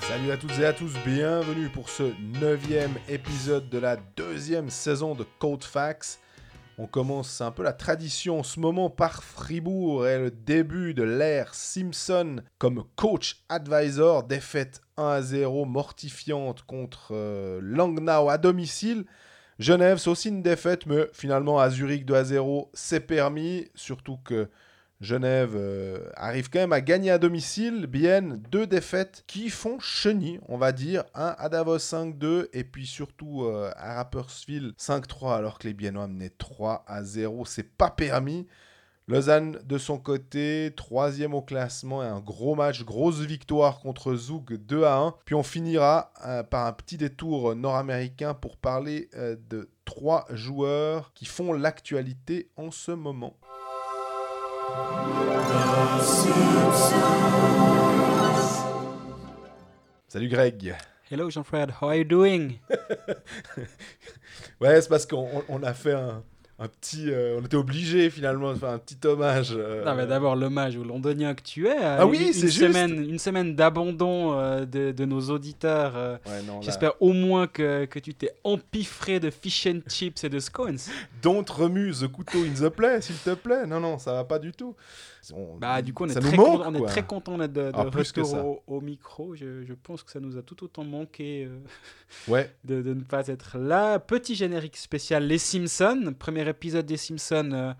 Salut à toutes et à tous, bienvenue pour ce neuvième épisode de la deuxième saison de Code Facts. On commence un peu la tradition en ce moment par Fribourg et le début de l'ère Simpson comme coach advisor. Défaite 1 à 0 mortifiante contre euh, Langnau à domicile. Genève, c'est aussi une défaite, mais finalement à Zurich 2 à 0, c'est permis. Surtout que Genève euh, arrive quand même à gagner à domicile. Bien, deux défaites qui font chenille, on va dire. Un à Davos 5-2 et puis surtout euh, à Rapperswil 5-3 alors que les Biennois menaient 3 à 0. C'est pas permis. Lausanne de son côté, troisième au classement et un gros match, grosse victoire contre Zug 2 à 1. Puis on finira euh, par un petit détour nord-américain pour parler euh, de trois joueurs qui font l'actualité en ce moment. Salut Greg. Hello Jean-Fred, how are you doing? Ouais, c'est parce qu'on on- on a fait un, un petit. euh, on était obligé finalement de faire un petit hommage. euh, Non, mais d'abord, l'hommage au londonien que tu es. Ah oui, une, c'est une juste. Semaine, une semaine d'abandon euh, de, de nos auditeurs. euh, ouais, non, là- J'espère au moins que, que tu t'es empiffré de fish and chips et de scones. Don't remue the couteau in the play, s'il te plaît. Non, non, ça va pas du tout. On- Bah, du coup, on est, très, manque, content, on est très content d'être de, de Ah, retour ça. au, au micro. Je, je pense que ça nous a tout autant manqué euh, Ouais, de, de ne pas être là. Petit générique spécial Les Simpsons. Premier épisode des Simpsons. euh,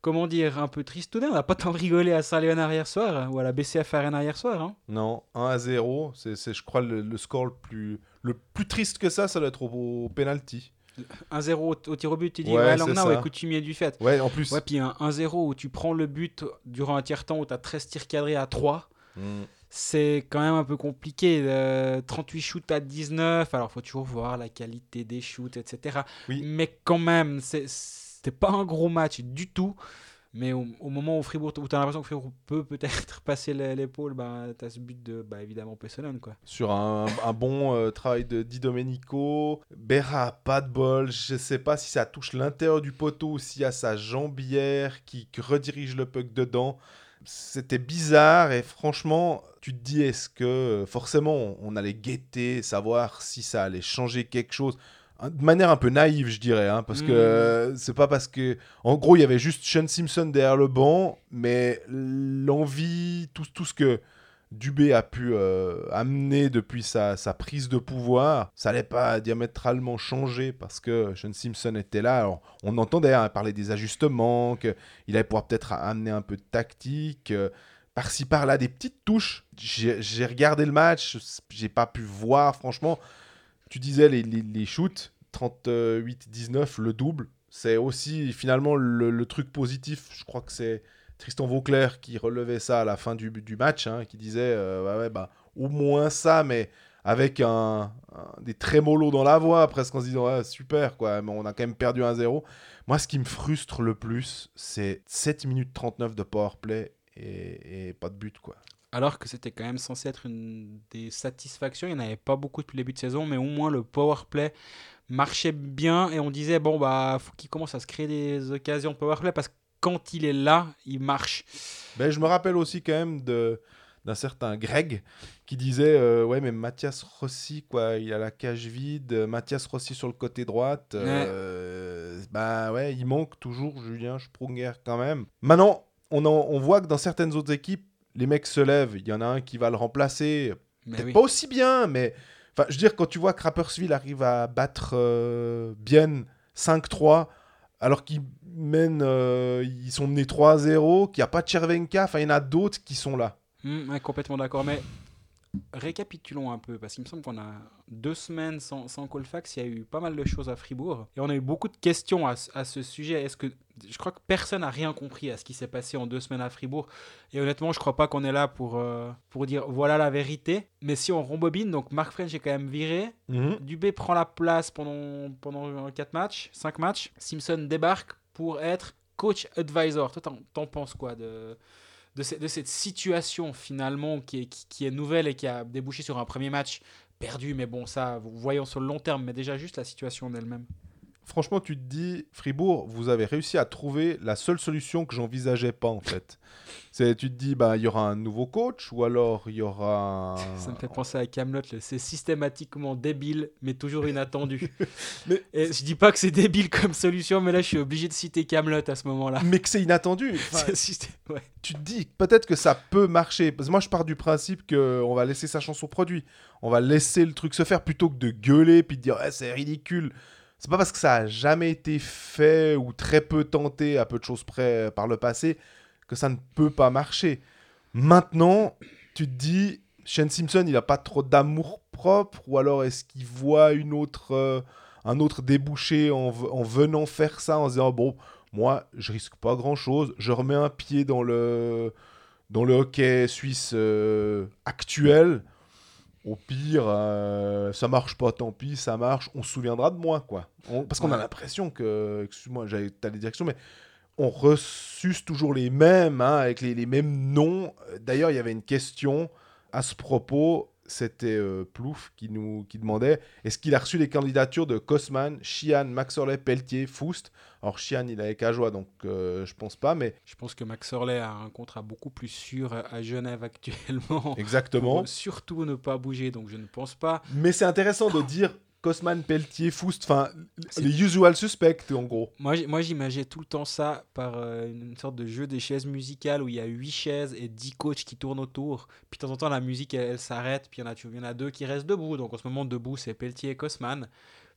comment dire, un peu tristounet. On n'a pas tant rigolé à Saint-Léonard hier soir, hein, ou à la BCF Arena hier soir. hein. non, 1 à 0. C'est, c'est, je crois, le, le score le plus, le plus triste que ça, ça doit être au, au penalty. 1-0 au, au tir au but, tu dis, Ouais, ouais, Langnau est coutumier du fait. Ouais, en plus. Ouais, puis un 1-0 où tu prends le but durant un tiers-temps où tu as 13 tirs cadrés à 3, Mm. c'est quand même un peu compliqué. Euh, 38 shoots à 19, alors faut toujours voir la qualité des shoots, etc. Oui. Mais quand même, c'est- c'était pas un gros match du tout. Mais au, moment où Fribourg, où tu as l'impression que Fribourg peut peut-être passer l'é- l'épaule, bah, tu as ce but de, bah, évidemment, Pessonen, quoi. Sur un, bon euh, travail de Di Domenico. Berra pas de bol. Je sais pas si ça touche l'intérieur du poteau ou s'il y a sa jambière qui redirige le puck dedans. C'était bizarre et franchement, tu te dis est-ce que euh, forcément on- allait guetter, savoir si ça allait changer quelque chose de manière un peu naïve, je dirais, hein, parce que euh, c'est pas parce que. En gros, il y avait juste Sean Simpson derrière le banc, mais l'envie, tout, tout ce que Dubé a pu euh, amener depuis sa, sa prise de pouvoir, ça n'allait pas diamétralement changer parce que Sean Simpson était là. Alors, on entendait hein, parler des ajustements, qu'il allait pouvoir peut-être amener un peu de tactique. euh, par-ci par-là, des petites touches. J'ai j'ai regardé le match, j'ai pas pu voir, franchement. Tu disais les, shoots, 38-19, le double. C'est aussi finalement le, truc positif. Je crois que c'est Tristan Vauclair qui relevait ça à la fin du, match, hein, qui disait euh, bah, au moins ça, mais avec des trémolos dans la voix, presque en se disant super, quoi, mais on a quand même perdu 1-0. Moi, ce qui me frustre le plus, c'est 7 minutes 39 de powerplay et, et pas de but, quoi. Alors que c'était quand même censé être une des satisfactions. Il n'y en avait pas beaucoup depuis le début de saison, mais au moins le power play marchait bien et on disait bon bah faut qu'il commence à se créer des occasions de power play parce que quand il est là, il marche. Ben, je me rappelle aussi quand même de d'un certain Greg qui disait euh, ouais mais Mathias Rossi quoi il a la cage vide Mathias Rossi sur le côté droite euh, bah ouais il manque toujours Julien Sprunger quand même maintenant on, en- on voit que dans certaines autres équipes les mecs se lèvent il y en a un qui va le remplacer Mais peut-être oui. pas aussi bien mais enfin je veux dire quand tu vois que Rapperswil arrive à battre euh, bien 5-3 alors qu'ils mènent, euh, ils sont menés 3-0, qu'il n'y a pas de Chervenka, enfin il y en a d'autres qui sont là. Ouais, complètement d'accord. Mais récapitulons un peu, parce qu'il me semble qu'on a deux semaines sans, sans Colfax, il y a eu pas mal de choses à Fribourg. Et on a eu beaucoup de questions à, ce- à ce sujet. Est-ce que je crois que personne n'a rien compris à ce qui s'est passé en deux semaines à Fribourg. Et honnêtement, je crois pas qu'on est là pour, euh, pour dire voilà la vérité. Mais si on rembobine, donc Marc French est quand même viré. Dubé prend la place pendant, pendant 4 matchs, 5 matchs. Simpson débarque pour être coach advisor. Toi, t'en, t'en penses quoi de, de, ce- de cette situation finalement qui est, qui est nouvelle et qui a débouché sur un premier match perdu Mais bon, ça, voyons sur le long terme, mais déjà juste la situation en elle-même. Franchement, tu te dis, Fribourg, vous avez réussi à trouver la seule solution que j'envisageais pas en fait. C'est, tu te dis, bah, il y aura un nouveau coach ou alors il y aura. Ça me fait penser à Camelot. C'est systématiquement débile, mais toujours inattendu. Mais- Et je dis pas que c'est débile comme solution, mais là, je suis obligé de citer Camelot à ce moment-là. Mais que c'est inattendu. Enfin, C'est systé- ouais. tu te dis peut-être que ça peut marcher. Parce que moi, je pars du principe qu'on va laisser sa chance au produit. On va laisser le truc se faire plutôt que de gueuler puis de dire Eh, c'est ridicule. C'est pas parce que ça a jamais été fait ou très peu tenté à peu de choses près euh, par le passé que ça ne peut pas marcher. Maintenant, tu te dis Shane Simpson, il a pas trop d'amour propre ou alors est-ce qu'il voit une autre, euh, un autre débouché en venant faire ça en se disant bon moi, je risque pas grand chose. Je remets un pied dans le, dans le hockey suisse euh, actuel. Au pire, euh, ça marche pas, tant pis, ça marche. On se souviendra de moi, quoi. On- parce qu'on a l'impression que, excuse-moi, j'allais t'aller direction, mais on ressuce toujours les mêmes, hein, avec les, les mêmes noms. D'ailleurs, il y avait une question à ce propos. C'était euh, Plouf qui nous qui demandait est-ce qu'il a reçu les candidatures de Kosman, Chian, Maxorley, Pelletier, Foust? Alors Chian, il qu'à joie, donc euh, je pense pas, mais Je pense que Max Orley a un contrat beaucoup plus sûr à Genève actuellement. exactement. Pour surtout ne pas bouger, donc je ne pense pas. Mais c'est intéressant de dire Kosman, Pelletier, Foust, enfin les usual suspects en gros. Moi, j'imaginais tout le temps ça par euh, une sorte de jeu des chaises musicales où il y a 8 chaises et 10 coachs qui tournent autour. Puis de temps en temps, la musique, elle, elle s'arrête. Puis il y, en a, tu- il y en a deux qui restent debout. Donc en ce moment, debout, c'est Pelletier et Kosman.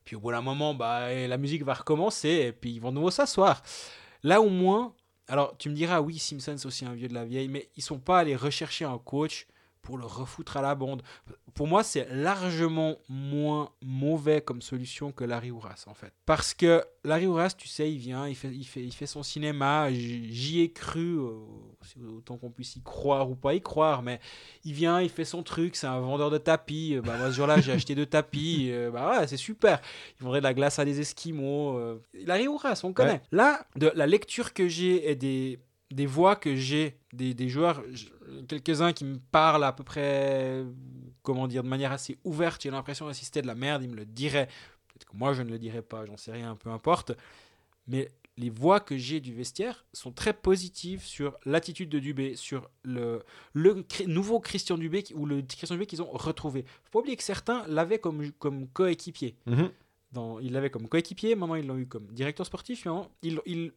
Puis au bout d'un moment, bah, la musique va recommencer et puis ils vont de nouveau s'asseoir. Là au moins, alors tu me diras, oui, Simpson c'est aussi un vieux de la vieille, mais ils sont pas allés rechercher un coach pour le refoutre à la bande. Pour moi, c'est largement moins mauvais comme solution que Larry Hourace, en fait. Parce que Larry Hourace, tu sais, il vient, il fait, il fait, il fait son cinéma, j'y ai cru, euh, autant qu'on puisse y croire ou pas y croire, mais il vient, il fait son truc, c'est un vendeur de tapis. Euh, Bah, moi, ce jour-là, j'ai acheté deux tapis. euh, bah ouais, c'est super. Il vendrait de la glace à des Esquimaux. Larry Hourace, on connaît. Ouais. Là, de la lecture que j'ai et des, des voix que j'ai, des, des joueurs, quelques-uns qui me parlent à peu près, comment dire, de manière assez ouverte, j'ai l'impression d'assister de la merde, ils me le diraient. Peut-être que moi, je ne le dirais pas, j'en sais rien, peu importe. Mais les voix que j'ai du vestiaire sont très positives sur l'attitude de Dubé, sur le, le nouveau Christian Dubé ou le Christian Dubé qu'ils ont retrouvé. Faut pas oublier que certains l'avaient comme, comme coéquipier. Dans, ils l'avaient comme coéquipier, maintenant ils l'ont eu comme directeur sportif, maintenant ils ils-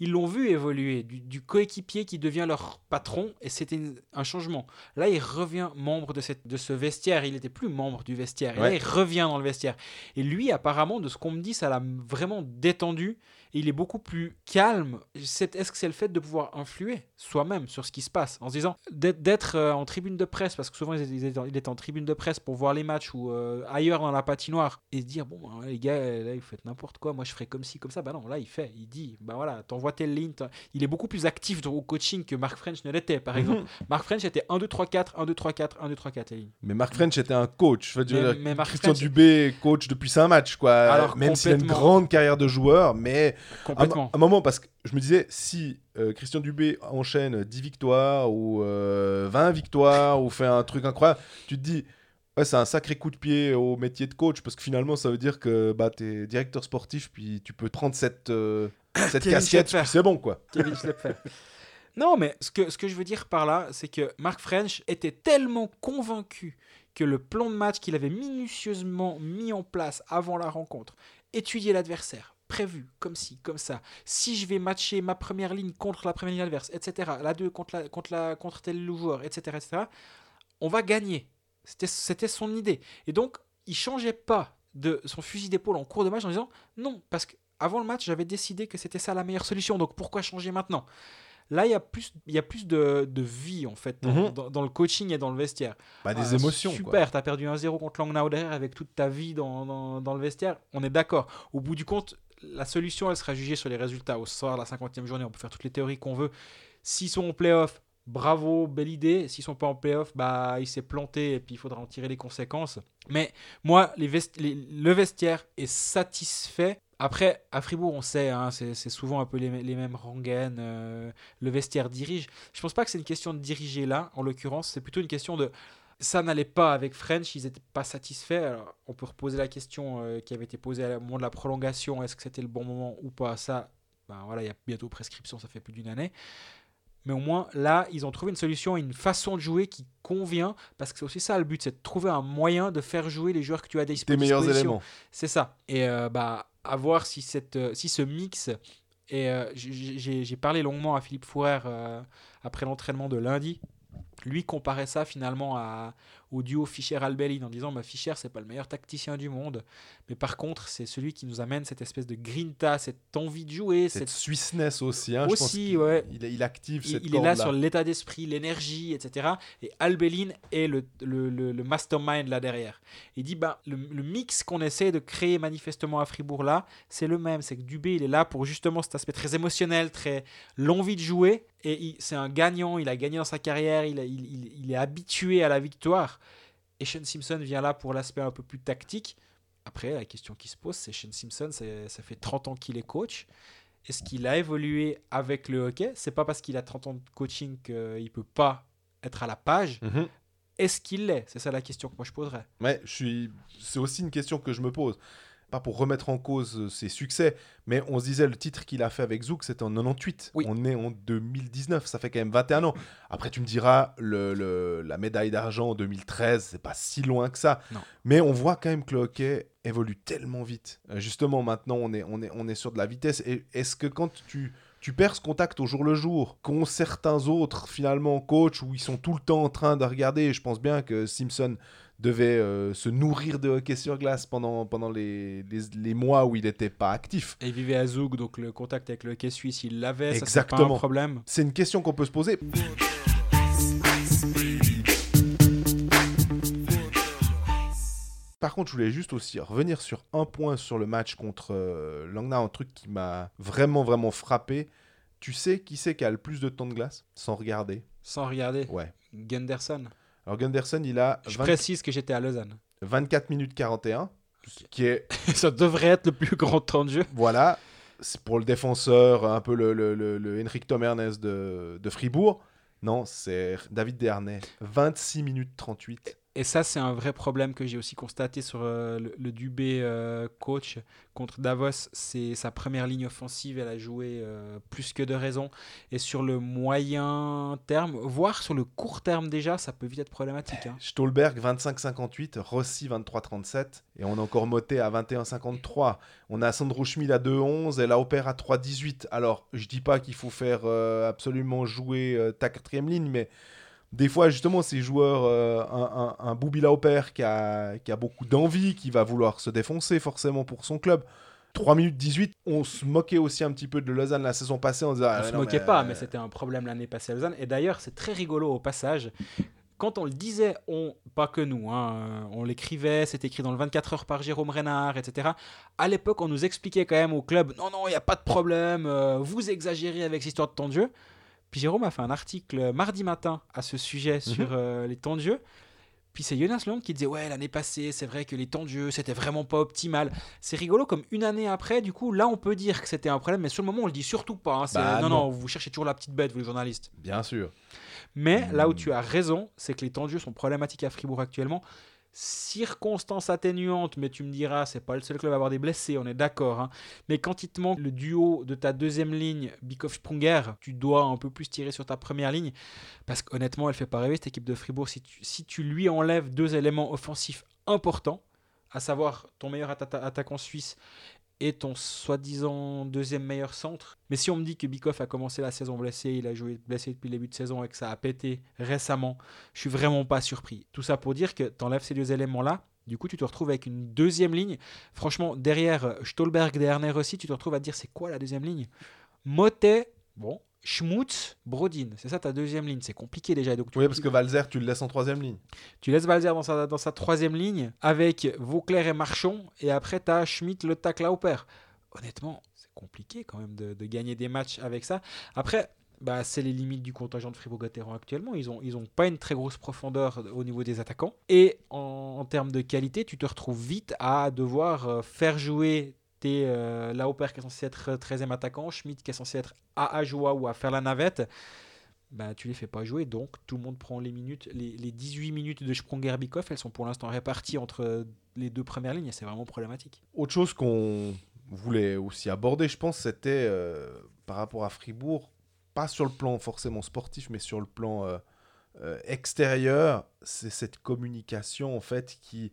ils l'ont vu évoluer du, du coéquipier qui devient leur patron et c'était un changement. Là, il revient membre de, cette, de ce vestiaire, il n'était plus membre du vestiaire, et là il revient dans le vestiaire. Et lui, apparemment, de ce qu'on me dit, ça l'a vraiment détendu et il est beaucoup plus calme. Est-ce que c'est le fait de pouvoir influer soi-même sur ce qui se passe en se disant d'être- euh, en tribune de presse, parce que souvent il est- en- il est en tribune de presse pour voir les matchs ou euh, ailleurs dans la patinoire et se dire bon ben, les gars là vous faites n'importe quoi moi je ferai comme ci comme ça bah non là il fait il dit bah voilà t'envoies telle ligne il est beaucoup plus actif au coaching que Mark French ne l'était par exemple Mark French était 1 2 3 4 1 2 3 4 1 2 3 4 les lignes Mais Mark French était un coach. Je veux dire, Mais- mais Christian French- Dubé coach depuis 5 matchs, quoi. Alors, Même s'il a une grande carrière de joueur, mais complètement. À un moment, parce que je me disais, si euh, Christian Dubé enchaîne 10 victoires ou euh, 20 victoires ou fait un truc incroyable, tu te dis, ouais, c'est un sacré coup de pied au métier de coach parce que finalement, ça veut dire que bah, tu es directeur sportif puis tu peux prendre cette, euh, cette casquette, puis c'est bon, quoi. Non, mais ce que, ce que je veux dire par là, c'est que Mark French était tellement convaincu que le plan de match qu'il avait minutieusement mis en place avant la rencontre, étudier l'adversaire, prévu, comme ci, comme ça, si je vais matcher ma première ligne contre la première ligne adverse, etc., la 2 contre, la, contre, la, contre tel joueur, etc., etc., on va gagner. C'était- son idée. Et donc, il changeait pas de son fusil d'épaule en cours de match en disant non, parce qu'avant le match, j'avais décidé que c'était ça la meilleure solution, donc pourquoi changer maintenant? Là, il y a plus, il y a plus de, de vie, en fait, dans, Mhm. dans- dans le coaching et dans le vestiaire. Bah, des Ah, émotions. Super, t'as perdu 1-0 contre Langnau derrière avec toute ta vie dans- dans le vestiaire. On est d'accord. Au bout du compte, la solution, elle sera jugée sur les résultats. Au soir de la 50e journée, on peut faire toutes les théories qu'on veut. S'ils sont en playoff, bravo, belle idée. S'ils sont pas en playoff, bah, il s'est planté et puis il faudra en tirer les conséquences. Mais moi, le vestiaire est satisfait. Après, à Fribourg, on sait, hein, c'est souvent un peu les, les mêmes rengaines. euh, le vestiaire dirige. Je pense pas que c'est une question de diriger là, en l'occurrence. C'est plutôt une question de Ça n'allait pas avec French, ils n'étaient pas satisfaits. Alors, on peut reposer la question euh, qui avait été posée au moment de la prolongation est-ce que c'était le bon moment ou pas? Ça, ben voilà, il y a bientôt prescription, ça fait plus d'une année. Mais au moins, là, ils ont trouvé une solution, une façon de jouer qui convient, parce que c'est aussi ça le but, c'est de trouver un moyen de faire jouer les joueurs que tu as à Tes disposition. meilleurs éléments. C'est ça. Et euh, bah, à voir si, cette, euh, si ce mix. Et euh, j'ai parlé longuement à Philippe Fourer euh, après l'entraînement de lundi. Lui comparait ça finalement à, au duo Fischer-Albelin en disant bah, Fischer, c'est pas le meilleur tacticien du monde, mais par contre, c'est celui qui nous amène cette espèce de grinta, cette envie de jouer, Cette cette Swissness aussi. Hein, je pense aussi, qu'il- ouais. il, il active cette il est là sur l'état d'esprit, l'énergie, etc. Et Albelin est le, le, le- le mastermind là derrière. Il dit bah, le, mix qu'on essaie de créer manifestement à Fribourg là, c'est le même. C'est que Dubé, il est là pour justement cet aspect très émotionnel, très l'envie de jouer. Et c'est un gagnant, il a gagné dans sa carrière, il, a- il, il- il est habitué à la victoire. Et Sean Simpson vient là pour l'aspect un peu plus tactique. Après, la question qui se pose, c'est Sean Simpson, ça fait 30 ans qu'il est coach. Est-ce qu'il a évolué avec le hockey? C'est pas parce qu'il a 30 ans de coaching qu'il peut pas être à la page. Mhm. Est-ce qu'il l'est? C'est ça la question que moi je poserais. Ouais, je suis. C'est aussi une question que je me pose. Pas pour remettre en cause euh, ses succès, mais on se disait le titre qu'il a fait avec Zouk, c'était en 98. Oui. On est en 2019, ça fait quand même 21 ans. Après, tu me diras, le, le- la médaille d'argent en 2013, c'est pas si loin que ça. Non. Mais on voit quand même que le hockey évolue tellement vite. Euh, Justement, maintenant, on est, on est, on est sur de la vitesse. Et est-ce que quand tu, tu perds ce contact au jour le jour, qu'ont certains autres, finalement, coachs, où ils sont tout le temps en train de regarder, et je pense bien que Simpson devait euh, se nourrir de hockey sur glace pendant, pendant les, les, les mois où il n'était pas actif. Et il vivait à Zoug, donc le contact avec le hockey suisse, il l'avait. Ça, c'est pas Exactement. un problème. C'est une question qu'on peut se poser. Par contre, je voulais juste aussi revenir sur un point sur le match contre euh, Langnau, un truc qui m'a vraiment, vraiment frappé. Tu sais qui c'est qui a le plus de temps de glace? Sans regarder Sans regarder. Ouais. Gunderson. Alors Gunderson, il a Je 20 précise que j'étais à Lausanne. 24 minutes 41, ce qui est ça devrait être le plus grand temps de jeu. Voilà, c'est pour le défenseur, un peu le, le, le, le Henrik Tom Ernest de, de Fribourg. Non, c'est David Desharnais. 26 minutes 38. Et ça, c'est un vrai problème que j'ai aussi constaté sur euh, le, Dubé euh, coach contre Davos. C'est sa première ligne offensive, elle a joué euh, plus que de raison. Et sur le moyen terme, voire sur le court terme déjà, ça peut vite être problématique. hein. Stolberg 25-58, Rossi 23-37 et on a encore Moté à 21-53. On a Sandro Schmid à 2-11 et Lauper à 3-18. Alors, je dis pas qu'il faut faire absolument jouer ta quatrième ligne, mais des fois, justement, ces joueurs, euh, un, un, un Boubi Lauper qui a, qui a beaucoup d'envie, qui va vouloir se défoncer forcément pour son club. 3 minutes 18, on se moquait aussi un petit peu de Lausanne la saison passée en disant On ah, se non, moquait pas, euh, mais c'était un problème l'année passée à Lausanne. Et d'ailleurs, c'est très rigolo au passage. Quand on le disait, on, pas que nous, hein, on l'écrivait, c'était écrit dans le 24 heures par Jérôme Renard, etc. À l'époque, on nous expliquait quand même au club, non, non, il n'y a pas de problème, euh, vous exagérez avec cette histoire de temps de jeu. Puis Jérôme a fait un article mardi matin à ce sujet sur euh, les temps de jeu. Puis c'est Jonas Lund qui disait ouais l'année passée c'est vrai que les temps de jeu c'était vraiment pas optimal. C'est rigolo comme une année après du coup là on peut dire que c'était un problème mais sur le moment on le dit surtout pas. hein. Bah, non, non non. vous cherchez toujours la petite bête vous les journalistes. Bien sûr. Mais là où Hmm. tu as raison c'est que les temps de jeu sont problématiques à Fribourg actuellement. Circonstances atténuantes, mais tu me diras, c'est pas le seul club à avoir des blessés, on est d'accord. hein. Mais quand il te manque le duo de ta deuxième ligne, Bikov-Sprunger, tu dois un peu plus tirer sur ta première ligne. Parce qu'honnêtement, elle fait pas rêver cette équipe de Fribourg. Si tu, si tu lui enlèves deux éléments offensifs importants, à savoir ton meilleur atta- attaquant suisse et ton soi-disant deuxième meilleur centre. Mais si on me dit que Bikoff a commencé la saison blessé, il a joué blessé depuis le début de saison et que ça a pété récemment, je suis vraiment pas surpris. Tout ça pour dire que tu enlèves ces deux éléments-là. Du coup, tu te retrouves avec une deuxième ligne. Franchement, derrière Stolberg, Derner aussi, tu te retrouves à te dire c'est quoi la deuxième ligne? Motet, bon, Schmutz, Brodin. C'est ça ta deuxième ligne. C'est compliqué déjà. Donc, tu- Oui, parce que Valzer, tu le laisses en troisième ligne. tu laisses Valzer dans sa, dans sa troisième ligne avec Vauclair et Marchon, et après tu as Schmidt, Le Tac, Lauper. Honnêtement, c'est compliqué quand même de, de gagner des matchs avec ça. Après, bah, c'est les limites du contingent de Fribourg-Gotteron actuellement. Ils n'ont ils ont pas une très grosse profondeur au niveau des attaquants. Et en, en termes de qualité, tu te retrouves vite à devoir euh, faire jouer tes euh, Lauper qui est censé être 13e attaquant, Schmidt qui est censé être à Ajoa ou à faire la navette. bah, tu les fais pas jouer, donc tout le monde prend les minutes. Les, les 18 minutes de Sprunger-Bikoff, elles sont pour l'instant réparties entre les deux premières lignes et c'est vraiment problématique. Autre chose qu'on voulait aussi aborder, je pense, c'était euh, par rapport à Fribourg, pas sur le plan forcément sportif, mais sur le plan euh, euh, extérieur, c'est cette communication en fait qui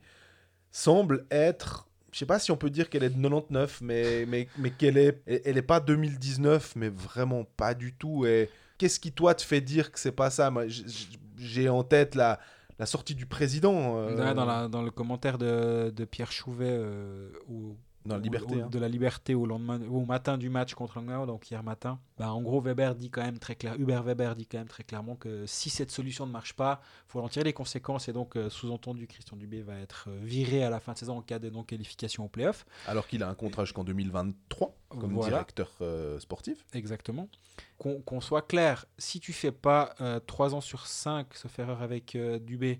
semble être, je sais pas si on peut dire qu'elle est de 99, mais, qu'elle est, elle est pas 2019, mais vraiment pas du tout. Et qu'est-ce qui toi te fait dire que c'est pas ça? J'ai en tête la, sortie du président. euh, dans, le commentaire de, Pierre Chouvet euh, dans la au- liberté. au- hein. de la liberté au lendemain au matin du match contre Langnau donc hier matin bah, en gros Weber dit quand même très clair Hubert Weber dit quand même très clairement que si cette solution ne marche pas faut en tirer les conséquences et donc euh, sous-entendu Christian Dubé va être euh, viré à la fin de saison en cas de non qualification au playoff Alors qu'il a un contrat jusqu'en 2023 comme Voilà. directeur euh, sportif. exactement qu'on qu'on soit clair si tu fais pas 3 ans sur 5 sauf erreur avec euh, Dubé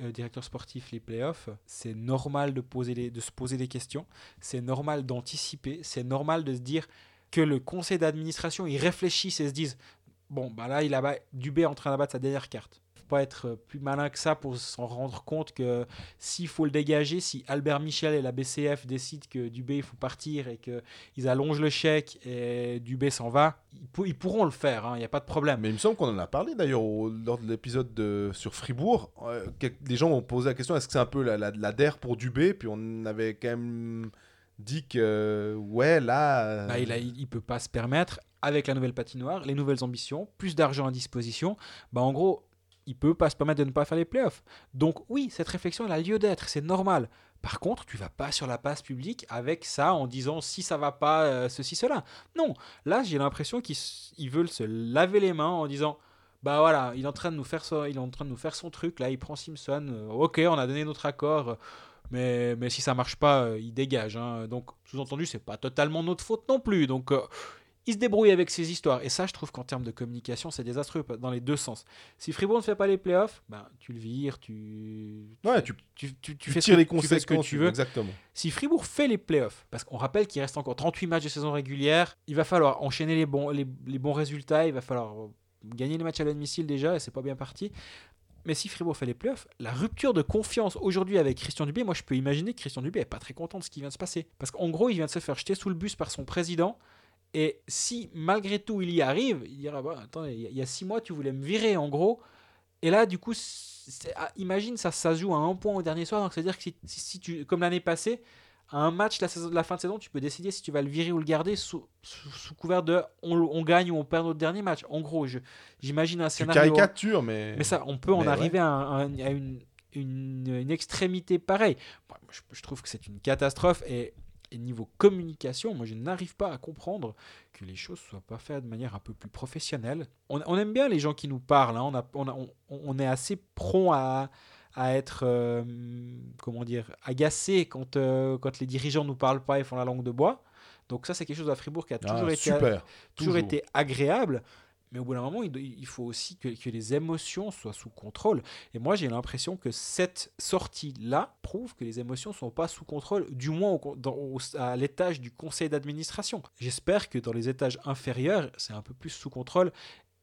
euh, directeur sportif les playoffs, c'est normal de, poser de se poser des questions, c'est normal d'anticiper, c'est normal de se dire que le conseil d'administration, ils réfléchissent et se disent, bon, bah là, il a Dubé est en train d'abattre sa dernière carte. Pas être plus malin que ça pour s'en rendre compte que s'il faut le dégager, si Albert Michel et la BCF décident que Dubé il faut partir et qu'ils allongent le chèque et Dubé s'en va, ils, pour- ils pourront le faire, hein, il n'y a pas de problème. Mais il me semble qu'on en a parlé d'ailleurs lors de l'épisode de- sur Fribourg. Euh, les gens ont posé la question est-ce que c'est un peu la, la, la DER pour Dubé? Puis on avait quand même dit que, ouais, là. euh, Bah, il, a, il peut pas se permettre, avec la nouvelle patinoire, les nouvelles ambitions, plus d'argent à disposition, bah, en gros, il peut pas se permettre de ne pas faire les playoffs. Donc oui, cette réflexion, elle a lieu d'être, c'est normal. Par contre, tu vas pas sur la passe publique avec ça en disant si ça va pas, euh, ceci, cela. Non, là, j'ai l'impression qu'ils veulent se laver les mains en disant bah voilà, il est en train de nous faire son, il est en train de nous faire son truc là, il prend Simpson. euh, ok, on a donné notre accord, mais, mais si ça marche pas, euh, il dégage. hein. Donc sous-entendu, c'est pas totalement notre faute non plus. Donc il se débrouille avec ses histoires. Et ça, je trouve qu'en termes de communication, c'est désastreux dans les deux sens. Si Fribourg ne fait pas les playoffs, ben, tu le vires, tu, Ouais, tu, tu, tu, tu tu fais ce tires que- les tu fais ce que tu veux. Exactement. Si Fribourg fait les playoffs, parce qu'on rappelle qu'il reste encore 38 matchs de saison régulière, il va falloir enchaîner les bons, les, les bons résultats, il va falloir euh, gagner les matchs à domicile déjà, et c'est pas bien parti. Mais si Fribourg fait les playoffs, la rupture de confiance aujourd'hui avec Christian Dubé, moi je peux imaginer que Christian Dubé est pas très content de ce qui vient de se passer. Parce qu'en gros, il vient de se faire jeter sous le bus par son président. Et si malgré tout il y arrive, il dira bah, Attendez, il y a- six mois tu voulais me virer en gros. Et là, du coup, c'est- ah, imagine ça, ça se joue à un point au dernier soir. Donc c'est-à-dire que si, si- si tu, comme l'année passée, à un match la, saison- la fin de saison, tu peux décider si tu vas le virer ou le garder sous, sous, sous couvert de on, on gagne ou on perd notre dernier match. En gros, j'imagine un Tu scénario. caricatures, mais. Mais ça, on peut en arriver à, un- à une, une, une extrémité pareille. Moi, je, je trouve que c'est une catastrophe et, et niveau communication, moi je n'arrive pas à comprendre que les choses soient pas faites de manière un peu plus professionnelle. On, on aime bien les gens qui nous parlent, hein. on, a, on, a- on- on est assez prompt à, à être, euh, comment dire, agacé quand, euh, quand les dirigeants nous parlent pas et font la langue de bois. Donc ça, c'est quelque chose à Fribourg qui a Ah, toujours été super. toujours Toujours. été agréable. Mais au bout d'un moment, il, faut aussi que, les émotions soient sous contrôle. Et moi, j'ai l'impression que cette sortie-là prouve que les émotions ne sont pas sous contrôle, du moins au à l'étage du conseil d'administration. J'espère que dans les étages inférieurs, c'est un peu plus sous contrôle.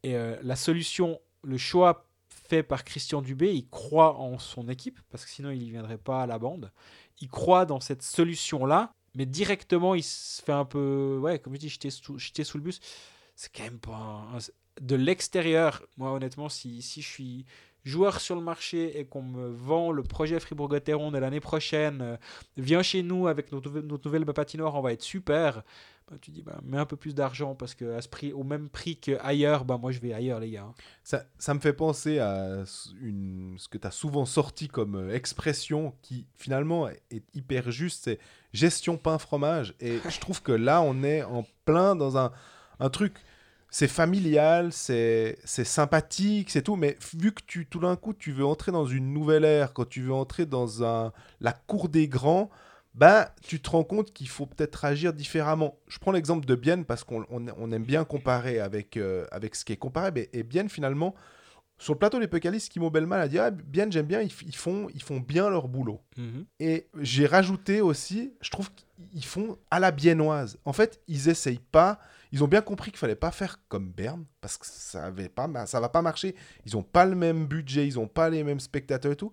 Et euh, la solution, le choix fait par Christian Dubé, il croit en son équipe, parce que sinon il ne viendrait pas à la bande. Il croit dans cette solution-là, mais directement, il se fait un peu, ouais, comme je dis, jeter sous le bus c'est quand même pas de l'extérieur. Moi, honnêtement, si, si je suis joueur sur le marché et qu'on me vend le projet Fribourg-Gotteron de l'année prochaine, euh, viens chez nous avec notre, notre nouvelle patinoire, on va être super. Bah, tu dis, bah, mets un peu plus d'argent parce que à ce prix, au même prix qu'ailleurs, bah, moi je vais ailleurs, les gars. Ça, ça me fait penser à une, ce que tu as souvent sorti comme euh, expression qui finalement est hyper juste, c'est gestion pain fromage. Et je trouve que là, on est en plein dans un, un truc, c'est familial, c'est sympathique, c'est tout, mais vu que tu tout d'un coup, tu veux entrer dans une nouvelle ère, quand tu veux entrer dans un, la cour des grands, bah, tu te rends compte qu'il faut peut-être agir différemment. Je prends l'exemple de Bienne parce qu'on on- on aime bien comparer avec, euh, avec ce qui est comparable. Et, et Bienne, finalement, sur le plateau des Pécalistes, Kimo Bellman a dit ah, Bienne, j'aime bien, ils, font, ils font bien leur boulot. Et j'ai rajouté aussi, je trouve qu'ils font à la biennoise. En fait, ils essayent pas, ils ont bien compris qu'il fallait pas faire comme Berne, parce que ça avait pas, ça va pas marcher. Ils ont pas le même budget, ils ont pas les mêmes spectateurs et tout.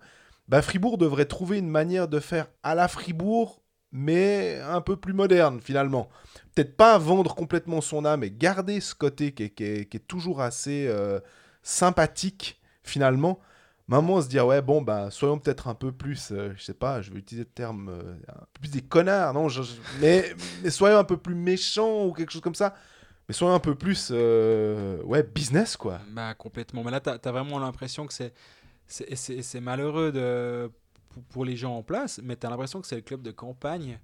Bah, Fribourg devrait trouver une manière de faire à la Fribourg, mais un peu plus moderne finalement. Peut-être pas vendre complètement son âme et garder ce côté qui est, qui est- toujours assez euh, sympathique finalement. Maman se dire ouais bon bah soyons peut-être un peu plus euh, je sais pas je vais utiliser le terme euh, un peu plus des connards non mais soyons un peu plus méchants ou quelque chose comme ça mais soyons un peu plus euh, ouais business quoi Bah, complètement. Mais là, tu as, vraiment l'impression que c'est, c'est, malheureux de, pour, les gens en place, mais tu as l'impression que c'est le club de campagne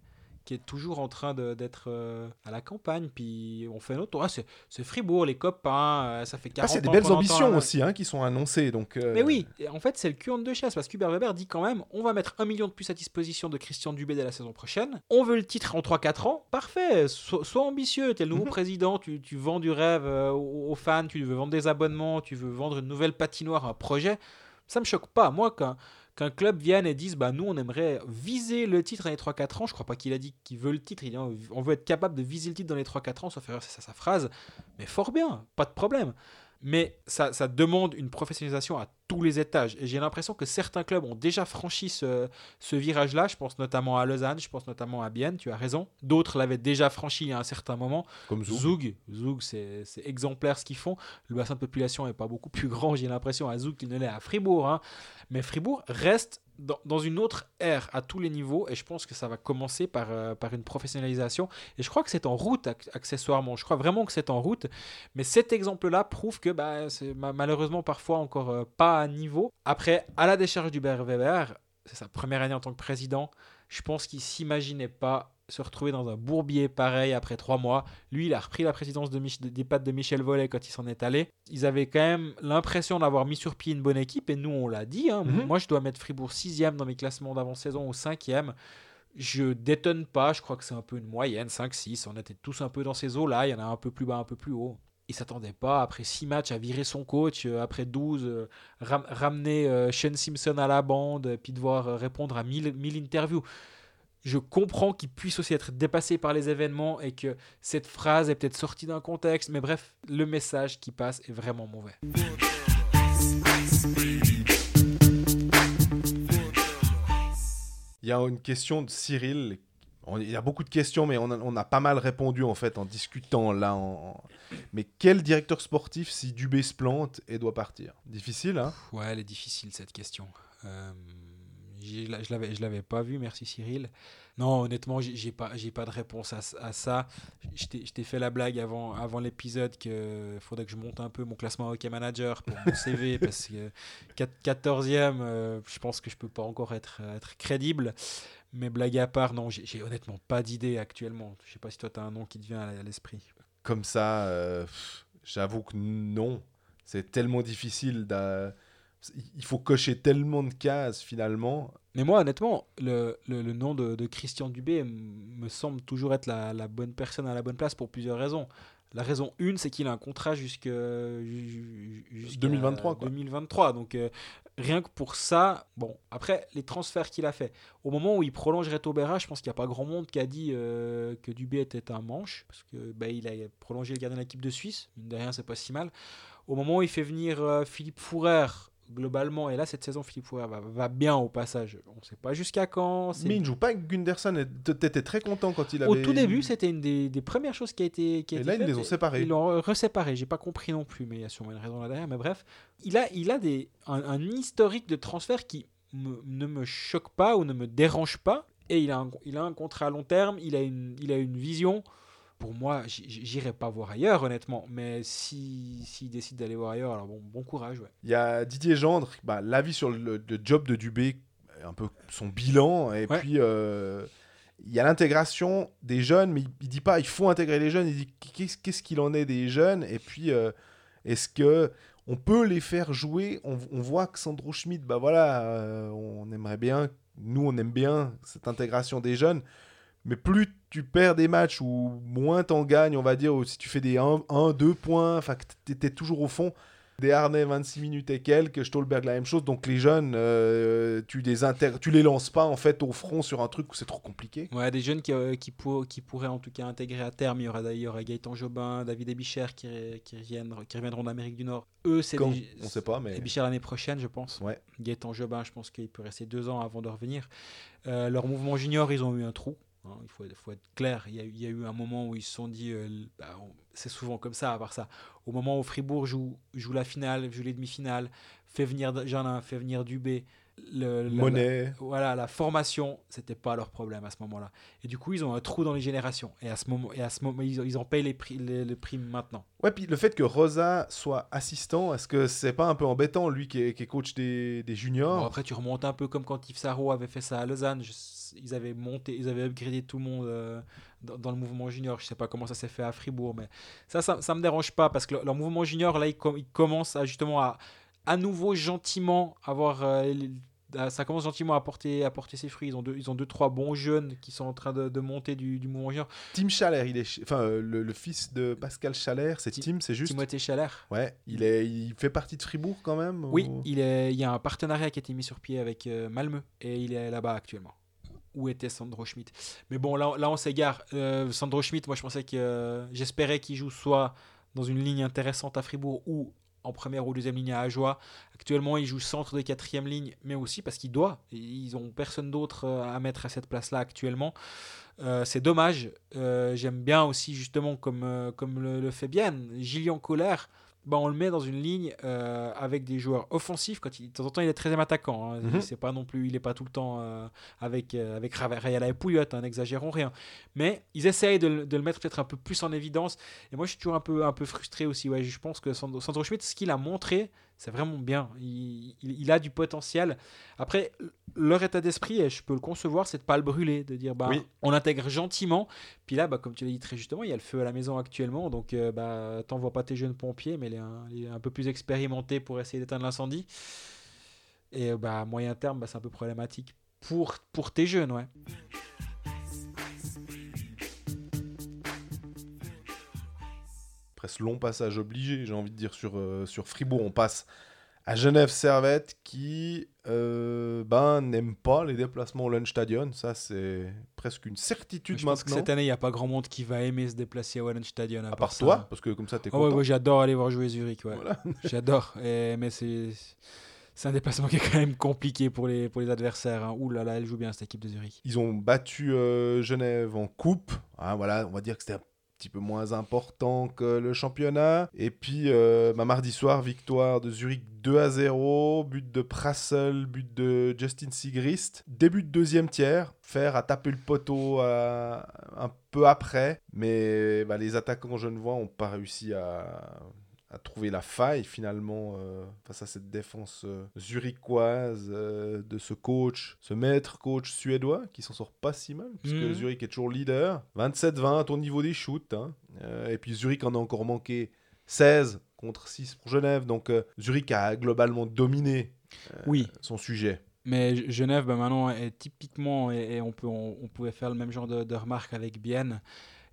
qui est toujours en train de- d'être euh, à la campagne. Puis on fait notre tour. Ah, c'est, Fribourg, les copains, euh, ça fait 40 Ah, c'est des ans belles entend ambitions aussi hein, qui sont annoncées donc euh, Mais oui, en fait, c'est le cul deux chaises parce qu'Hubert Weber dit quand même on va mettre un million de plus à disposition de Christian Dubé dès la saison prochaine. On veut le titre en 3-4 ans. Parfait, so- sois ambitieux. Tu es le nouveau Mhm. président, tu, tu vends du rêve aux, aux fans, tu veux vendre des abonnements, tu veux vendre une nouvelle patinoire, un projet. Ça me choque pas. Moi, qu'un qu'un club vienne et dise bah nous on aimerait viser le titre dans les 3-4 ans. Je crois pas qu'il a dit qu'il veut le titre. Il on veut être capable de viser le titre dans les 3-4 ans. Sauf erreur c'est ça sa phrase. Mais fort bien. Pas de problème mais ça, ça demande une professionnalisation à tous les étages. Et j'ai l'impression que certains clubs ont déjà franchi ce, ce virage-là. Je pense notamment à Lausanne, je pense notamment à Bienne, tu as raison. D'autres l'avaient déjà franchi à un certain moment. comme. Zoug, Zoug, c'est c'est exemplaire ce qu'ils font. Le bassin de population n'est pas beaucoup plus grand, j'ai l'impression, à Zoug qu'il ne l'est à Fribourg. hein. Mais Fribourg reste dans, une autre ère à tous les niveaux et je pense que ça va commencer par, euh, par une professionnalisation. Et je crois que c'est en route, ac- accessoirement. Je crois vraiment que c'est en route. Mais cet exemple-là prouve que bah, c'est ma- malheureusement parfois encore euh, pas à niveau. Après, à la décharge du Weber, c'est sa première année en tant que président. Je pense qu'il s'imaginait pas se retrouver dans un bourbier pareil après trois mois. Lui, il a repris la présidence de Mich- des pattes de Michel Vollet quand il s'en est allé. Ils avaient quand même l'impression d'avoir mis sur pied une bonne équipe et nous, on l'a dit. hein. Mhm. Moi, je dois mettre Fribourg sixième dans mes classements d'avant-saison ou cinquième. Je détonne pas, je crois que c'est un peu une moyenne, 5-6. On était tous un peu dans ces eaux-là, il y en a un peu plus bas, un peu plus haut. Il s'attendait pas, après 6 matchs, à virer son coach, euh, après 12, euh, ram- ramener euh, Shane Simpson à la bande, euh, puis devoir répondre à 1000, 1000 interviews. Je comprends qu'il puisse aussi être dépassé par les événements et que cette phrase est peut-être sortie d'un contexte, mais bref, le message qui passe est vraiment mauvais. Il y a une question de Cyril. On- Il y a beaucoup de questions, mais on a, on a pas mal répondu en fait en discutant là. en- Mais quel directeur sportif si Dubé se plante et doit partir? Difficile, hein? Ouais, elle est difficile cette question. Euh, je l'avais, je l'avais pas vu, merci Cyril. Non, honnêtement, j'ai pas, j'ai pas de réponse à, ça. Je t'ai fait la blague avant, avant l'épisode que faudrait que je monte un peu mon classement hockey manager pour mon CV parce que 14e, euh, je pense que je peux pas encore être, être crédible. Mais blague à part, non, j'ai honnêtement pas d'idée actuellement. Je sais pas si toi tu as un nom qui te vient à l'esprit. Comme ça, euh, j'avoue que non. C'est tellement difficile. d'a- Il faut cocher tellement de cases finalement. Mais moi, honnêtement, le, le, le nom de, de Christian Dubé me semble toujours être la, la bonne personne à la bonne place pour plusieurs raisons. La raison une, c'est qu'il a un contrat jusqu'à 2023, quoi. 2023. Donc euh, rien que pour ça, bon, après les transferts qu'il a fait, au moment où il prolonge Reto Berra, je pense qu'il n'y a pas grand monde qui a dit euh, que Dubé était un manche, parce que bah, il a prolongé le gardien de l'équipe de Suisse, mine de rien, c'est pas si mal. Au moment où il fait venir euh, Philippe Fourer, globalement, et là cette saison, Philippe Fourer va, va bien au passage. On ne sait pas jusqu'à quand. Mais il ne joue pas avec Gunderson. et t- T'étais très content quand il avait. Au tout début, c'était une des, des premières choses qui a été. Qui a Et été là, ils les ont séparés. Ils l'ont reséparé. J'ai pas compris non plus, mais il y a sûrement une raison là derrière. Mais bref, il a, il a des, un, un historique de transfert qui me- ne me choque pas ou ne me dérange pas. Et il a un, il a un contrat à long terme. Il a une, il a une vision. Pour moi, j'irai pas voir ailleurs, honnêtement. Mais si s'il décide d'aller voir ailleurs, alors bon, bon courage. Ouais. Il y a Didier Gendre, bah, l'avis sur le, le job de Dubé, un peu son bilan, et Ouais. puis euh, il y a l'intégration des jeunes, mais il, il dit pas il faut intégrer les jeunes, il dit qu'est-ce qu'est-ce qu'il en est des jeunes, et puis euh, est-ce que on peut les faire jouer? On, on voit que Sandro Schmidt, bah voilà, euh, on aimerait bien, nous on aime bien cette intégration des jeunes, mais plus tu perds des matchs ou moins t'en gagnes, on va dire, ou si tu fais des 1-2 points, enfin t'es toujours au fond, Des harnais 26 minutes et quelques, Stolberg la même chose. Donc les jeunes, euh, tu, les inter... tu les lances pas en fait au front sur un truc où c'est trop compliqué. Ouais, des jeunes qui, euh, qui, pour- qui pourraient en tout cas intégrer à terme. Il y aura d'ailleurs Gaëtan Jobin, David Ebicher qui, qui, reviennent, qui reviendront d'Amérique du Nord. Eux, c'est des- On sait pas, mais. Ebicher l'année prochaine, je pense. Ouais. Gaëtan Jobin, je pense qu'il peut rester deux ans avant de revenir. Euh, leur mouvement junior, ils ont eu un trou. Hein, il faut, faut être clair. Il y, a, eu- il y a eu un moment où ils se sont dit, euh, bah, c'est souvent comme ça, à part ça. Au moment où Fribourg joue, joue la finale, joue les demi-finales, fait venir Jeannin, fait venir Dubé, le, la- Monnaie. voilà, la formation, c'était pas leur problème à ce moment-là. Et du coup, ils ont un trou dans les générations. Et à ce moment, et à ce moment ils, ils en payent les prix, les, les primes maintenant. Ouais, puis le fait que Rosa soit assistant, est-ce que c'est pas un peu embêtant, lui qui est, qui est coach des, des juniors? Bon, après, tu remontes un peu comme quand Yves Sarro avait fait ça à Lausanne. Je- ils avaient monté, ils avaient upgradé tout le monde euh, dans, dans le mouvement junior. Je sais pas comment ça s'est fait à Fribourg, mais ça, ça, ça me dérange pas parce que leur, leur mouvement junior, là, il, com- il commence à justement à à nouveau gentiment avoir. euh, ça commence gentiment à porter, à porter ses fruits. Ils ont, deux, ils ont deux, trois bons jeunes qui sont en train de, de monter du, du mouvement junior. Tim Chaler, il est, enfin euh, le, le fils de Pascal Chaler, c'est Ti- Tim, c'est juste? Timothée Chalère. Ouais, il est, il fait partie de Fribourg quand même. Oui, ou- il, est, il y a un partenariat qui a été mis sur pied avec euh, Malmö et il est là-bas actuellement. Où était Sandro Schmidt Mais bon, là, on s'égare. Euh, Sandro Schmidt, moi je pensais que euh, j'espérais qu'il joue soit dans une ligne intéressante à Fribourg ou en première ou deuxième ligne à Ajoie. Actuellement, il joue centre de quatrième ligne, mais aussi parce qu'il doit. Ils ont personne d'autre euh, à mettre à cette place-là actuellement. C'est dommage. J'aime bien aussi, justement, comme, le, le fait bien, Gillian Colère. Ben, on le met dans une ligne euh, avec des joueurs offensifs. Quand il, de temps en temps, il est très attaquant. Hein. Mhm. C'est pas non plus, il n'est pas tout le temps euh, avec euh, avec Rayala et Pouliot. Hein, N'exagérons rien. Mais ils essayent de, le- de le mettre peut-être un peu plus en évidence. Et moi, je suis toujours un peu un peu frustré aussi. Ouais, je pense que Sandro, Sandro Schmidt, ce qu'il a montré, c'est vraiment bien. Il, il- il a du potentiel. Après, leur état d'esprit, et je peux le concevoir, c'est de pas le brûler, de dire bah Oui. on intègre gentiment. Puis là, bah, comme tu l'as dit très justement, il y a le feu à la maison actuellement, donc euh, bah t'envoies pas tes jeunes pompiers, mais les un, les un peu plus expérimentés pour essayer d'éteindre l'incendie. Et bah à moyen terme, bah, c'est un peu problématique pour pour tes jeunes, ouais. Presque long passage obligé, j'ai envie de dire, sur, euh, sur Fribourg. On passe à Genève Servette qui euh, ben, n'aime pas les déplacements au Lunchstadion. Ça, c'est presque une certitude Je pense que maintenant. cette année, il n'y a pas grand monde qui va aimer se déplacer à Wallenstadion. À part toi, parce que comme ça, t'es ouais, content. ouais, j'adore aller voir jouer Zurich. Ouais. Voilà. J'adore. Mais c'est c'est un déplacement qui est quand même compliqué pour les, pour les adversaires. Hein. Ouh là là, elle joue bien cette équipe de Zurich. Ils ont battu euh, Genève en coupe. Ah, voilà, on va dire que c'était un petit peu moins important que le championnat. Et puis, euh, bah, mardi soir, victoire de Zurich 2 à 0. But de Prassel, but de Justin Sigrist. Début de deuxième tiers. Fer a tapé le poteau euh, un peu après. Mais bah, les attaquants genevois n'ont pas réussi à à trouver la faille finalement euh, face à cette défense euh, zurichoise euh, de ce coach, ce maître coach suédois qui s'en sort pas si mal puisque Mhm. Zurich est toujours leader. 27-20 au niveau des shoots. hein. Et puis Zurich en a encore manqué 16 contre 6 pour Genève. Donc Zurich a globalement dominé Oui, son sujet. mais Genève, bah, maintenant, est typiquement, et, et on, peut, on, on pouvait faire le même genre de, de remarque avec Bienne,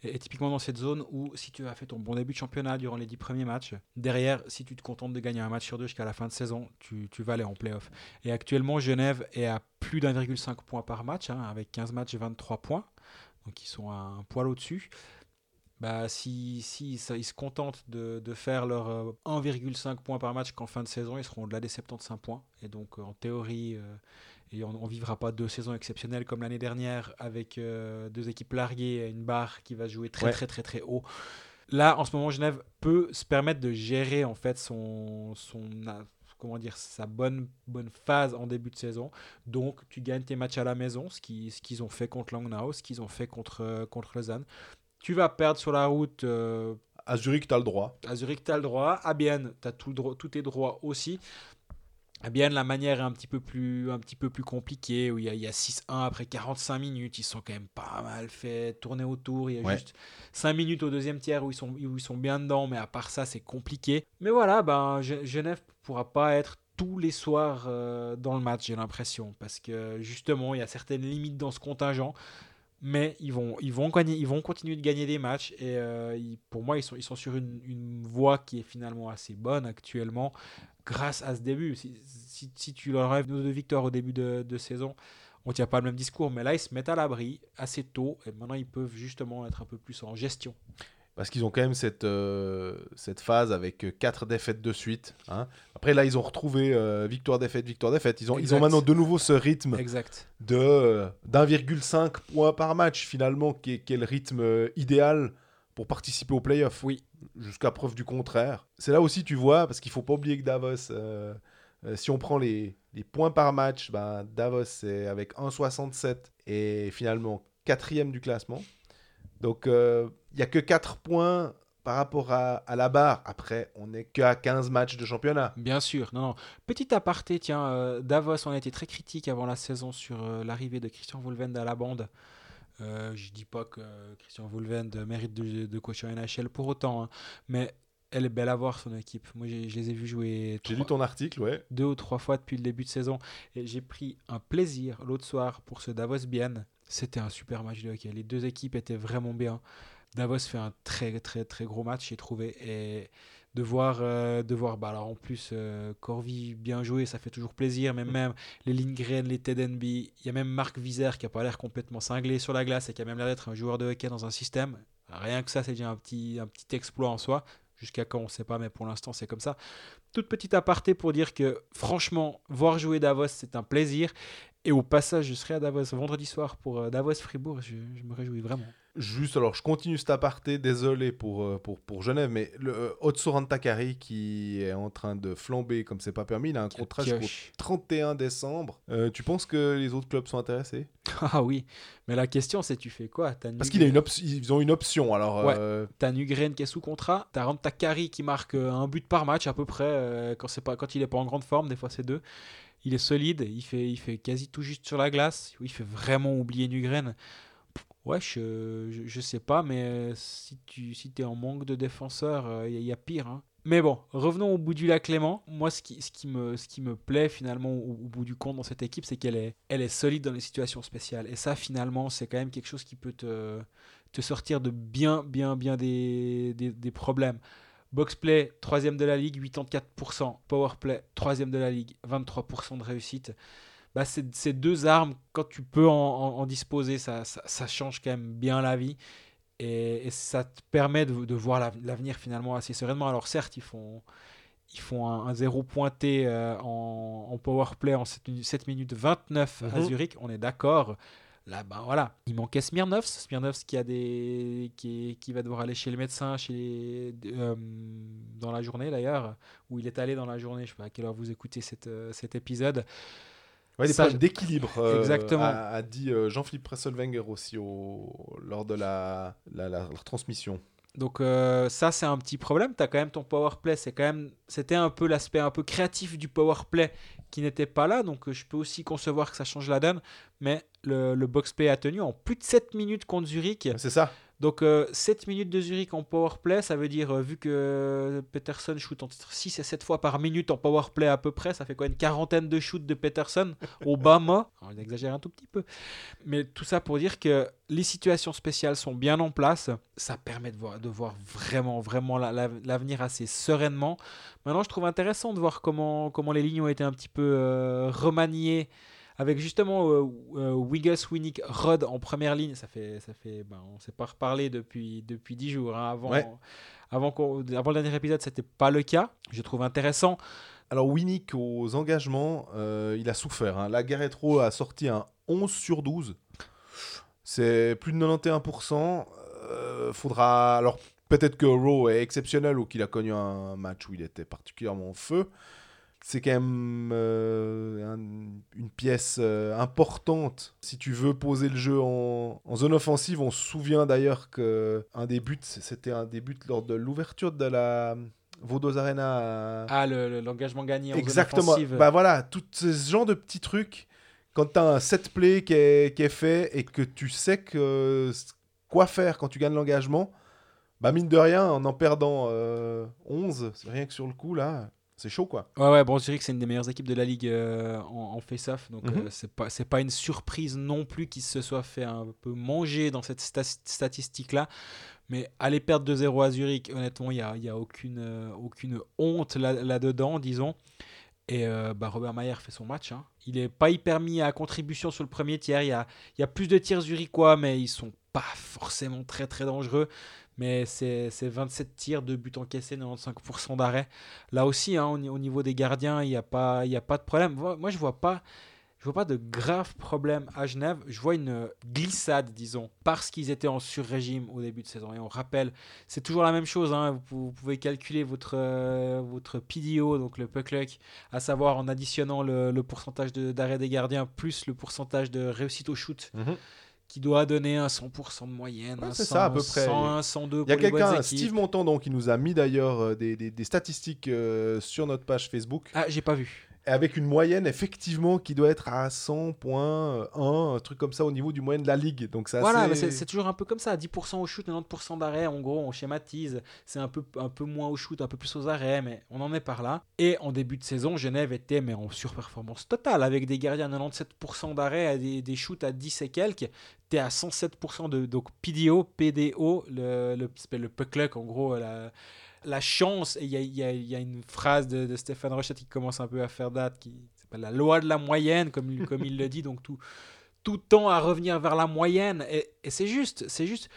est typiquement dans cette zone où si tu as fait ton bon début de championnat durant les 10 premiers matchs, derrière, si tu te contentes de gagner un match sur deux jusqu'à la fin de saison, tu, vas aller en playoff. Et actuellement, Genève est à plus d'1,5 points par match, hein, avec 15 matchs et 23 points. Donc ils sont un poil au-dessus. Bah, si, si ils se contentent de, de faire leur euh, 1,5 points par match qu'en fin de saison, ils seront au-delà des 75 points. Et donc, euh, en théorie, euh, et on ne vivra pas deux saisons exceptionnelles comme l'année dernière avec euh, deux équipes larguées et une barre qui va jouer très, Ouais. très, très, très haut. Là, en ce moment, Genève peut se permettre de gérer en fait son, son comment dire, sa bonne, bonne phase en début de saison. Donc, tu gagnes tes matchs à la maison, ce qu'ils ce qu'ils ont fait contre Langnau, ce qu'ils ont fait contre, euh, contre Lausanne. Tu vas perdre sur la route euh, À Zurich, tu as le droit. à Zurich, tu as le droit. À Bienne, tu as tout, le droit- tous tes droits aussi. À Bienne, la manière est un petit peu plus, un petit peu plus compliquée, où il y a, il y a 6-1 après 45 minutes. Ils sont quand même pas mal fait tourner autour. Il y a Ouais. juste 5 minutes au deuxième tiers où ils sont, où ils sont bien dedans, mais à part ça, c'est compliqué. Mais voilà, ben, Ge- Genève pourra pas être tous les soirs euh, dans le match, j'ai l'impression, parce que justement, il y a certaines limites dans ce contingent. Mais ils vont, ils vont, gagner, ils vont continuer de gagner des matchs. Et euh, pour moi, ils sont, ils sont sur une, voie qui est finalement assez bonne actuellement, grâce à ce début. Si, si, si tu leur rêves de victoires au début de, saison, on ne tient pas le même discours, mais là, ils se mettent à l'abri assez tôt. Et maintenant, ils peuvent justement être un peu plus en gestion parce qu'ils ont quand même cette, euh, cette phase avec quatre défaites de suite. Hein. Après, là, ils ont retrouvé euh, victoire, défaite, victoire, défaite. Ils ont, ils ont maintenant de nouveau ce rythme exact. de d'1,5 points par match, finalement, qui est, le rythme idéal pour participer aux playoffs. Oui. Jusqu'à preuve du contraire. C'est là aussi, tu vois, parce qu'il faut pas oublier que Davos, si on prend les, les points par match, ben, Davos, c'est avec 1,67 et finalement quatrième du classement. Donc, il n'y a que 4 points par rapport à, la barre. Après, on n'est qu'à 15 matchs de championnat. Bien sûr. Non, non. Petit aparté, tiens, euh, Davos, on a été très critique avant la saison sur euh, l'arrivée de Christian Wolvend à la bande. Euh, je dis pas que Christian Wolvend mérite de, de coacher en NHL pour autant, hein. mais elle est belle à voir son équipe. Moi, je les ai vus jouer. J'ai lu ton article, ouais. Deux ou trois fois depuis le début de saison. Et j'ai pris un plaisir l'autre soir pour ce Davos Bien. C'était un super match de hockey. Les deux équipes étaient vraiment bien. Davos fait un très très très gros match, j'ai trouvé. Et de voir, euh, de voir bah alors en plus, euh, Corvi bien joué, ça fait toujours plaisir. Mais même les Lindgren, les Ted il y a même Marc Vizer qui a pas l'air complètement cinglé sur la glace et qui a même l'air d'être un joueur de hockey dans un système. Rien que ça, c'est déjà un petit, un petit exploit en soi. Jusqu'à quand, on ne sait pas, mais pour l'instant, c'est comme ça. Toute petite aparté pour dire que, franchement, voir jouer Davos, c'est un plaisir. Et au passage, je serai à Davos vendredi soir pour euh, Davos-Fribourg. Je, je me réjouis vraiment. Juste, alors je continue cet aparté, désolé pour, euh, pour, pour Genève, mais le euh, Otsoran Takari qui est en train de flamber comme c'est pas permis, il a un contrat jusqu'au 31 décembre. Euh, tu penses que les autres clubs sont intéressés? Ah oui, mais la question c'est tu fais quoi? Parce qu'ils ont une option, alors... Ouais. T'as Nugren qui est sous contrat, t'as Rand Takari qui marque un but par match à peu près, quand, c'est pas, quand il est pas en grande forme, des fois c'est deux. Il est solide, il fait, il fait quasi tout juste sur la glace, il fait vraiment oublier Nugren. Ouais, je, je, sais pas, mais euh, si tu si es en manque de défenseurs, il euh, y, a pire. Hein. Mais bon, revenons au bout du lac Clément. Moi, ce qui, ce qui, me, ce qui me plaît finalement au, bout du compte dans cette équipe, c'est qu'elle est, elle est solide dans les situations spéciales. Et ça, finalement, c'est quand même quelque chose qui peut te, te sortir de bien, bien, bien des, des, des problèmes. Boxplay, troisième de la ligue, 84%. Powerplay, troisième de la ligue, 23% de réussite. Bah, ces deux armes, quand tu peux en, disposer, ça, ça, change quand même bien la vie. Et, ça te permet de, de voir l'avenir finalement assez sereinement. Alors certes, ils font, ils font un, zéro pointé euh, en, en power play en 7, minutes 29 à mhm. Zurich, on est d'accord. Là, ben voilà, il manquait Smirnov, Smirnov qui, a des, qui, qui va devoir aller chez le médecin chez euh, dans la journée d'ailleurs, où il est allé dans la journée, je ne sais pas à quelle heure vous écoutez cette, euh, cet épisode. Ouais, des problèmes d'équilibre, euh, A, dit euh, Jean-Philippe Presselwenger aussi au, lors de la, la, la, transmission. Donc euh, ça c'est un petit problème. Tu as quand même ton power play, c'est quand même c'était un peu l'aspect un peu créatif du power play qui n'était pas là. Donc je peux aussi concevoir que ça change la donne, mais le, le box play a tenu en plus de 7 minutes contre Zurich. C'est ça. Donc 7 euh, minutes de Zurich en power play, ça veut dire, euh, vu que Peterson shoot entre 6 et 7 fois par minute en power play à peu près, ça fait quoi une quarantaine de shoots de Peterson au bas On exagère un tout petit peu. Mais tout ça pour dire que les situations spéciales sont bien en place. Ça permet de voir, de voir vraiment, vraiment l'avenir assez sereinement. Maintenant, je trouve intéressant de voir comment, comment les lignes ont été un petit peu euh, remaniées avec justement euh, euh, Wiggles, Winnick, Rod en première ligne. Ça fait, ça fait, ben, on s'est pas reparlé depuis depuis dix jours. Hein. Avant, avant, avant le dernier épisode, c'était pas le cas. Je trouve intéressant. Alors Winnick aux engagements, euh, il a souffert. Hein. La Garretro a sorti un 11 sur 12. C'est plus de 91%. faudra alors peut-être que Rowe est exceptionnel ou qu'il a connu un match où il était particulièrement en feu c'est quand même euh, une pièce euh, importante si tu veux poser le jeu en, zone offensive. On se souvient d'ailleurs que un des buts, c'était un des buts lors de l'ouverture de la Vaudos Arena. Ah, l'engagement gagné en Exactement. zone offensive. Bah voilà, tout ce genre de petits trucs. Quand tu as un set play qui est, qui est, fait et que tu sais que quoi faire quand tu gagnes l'engagement, bah mine de rien, en en perdant 11, euh, c'est rien que sur le coup là, c'est chaud quoi. Ouais, ouais, bon, Zurich, c'est une des meilleures équipes de la ligue euh, en, en face-off. Donc, Mhm. euh, c'est pas, une surprise non plus qu'il se soit fait un peu manger dans cette sta- statistique-là. Mais aller perdre 2-0 à Zurich, honnêtement, il n'y a, y a aucune, euh, aucune honte là- là-dedans, disons. Et bah, Robert Mayer fait son match. hein. Il n'est pas hyper mis à contribution sur le premier tiers. Il y a, il y a plus de tirs zurichois, mais ils sont pas forcément très très dangereux. Mais c'est c'est 27 tirs, 2 buts encaissés, 95% d'arrêt. Là aussi, hein, au, ni- au niveau des gardiens, il n'y a, pas- y a pas de problème. Moi, je vois pas. Je vois pas de graves problèmes à Genève. Je vois une glissade, disons, parce qu'ils étaient en sur-régime au début de saison. Et on rappelle, c'est toujours la même chose. hein. Vous, pou- vous pouvez calculer votre, euh, votre PDO, donc le puck luck, à savoir en additionnant le, pourcentage de- d'arrêt des gardiens plus le pourcentage de réussite au shoot, qui doit donner un 100% de moyenne. Ouais, c'est ça, à peu 100, près. 101, 102 Il y a quelqu'un. Steve Montandon, qui nous a mis d'ailleurs euh, des, des- des statistiques euh, sur notre page Facebook, Ah, j'ai pas vu. Avec une moyenne effectivement qui doit être à 100.1, un truc comme ça au niveau du moyenne de la ligue. Donc ça, Voilà, mais c'est c'est toujours un peu comme ça. 10% au shoot, 90% d'arrêt. En gros, on schématise. C'est un peu, un peu moins au shoot, un peu plus aux arrêts, mais on en est par là. Et en début de saison, Genève était mais en surperformance totale avec des gardiens à 97% d'arrêt, des, des shoots à 10 et quelques. T'es à 107% de donc PDO, PDO, le, le, le puck luck, en gros, la, la chance. Il y y a- une phrase de, Stéphane Rochette qui commence un peu à faire date, qui s'appelle la loi de la moyenne, comme, il- le dit. Donc tout, tout tend à revenir vers la moyenne. Et, c'est juste, c'est juste,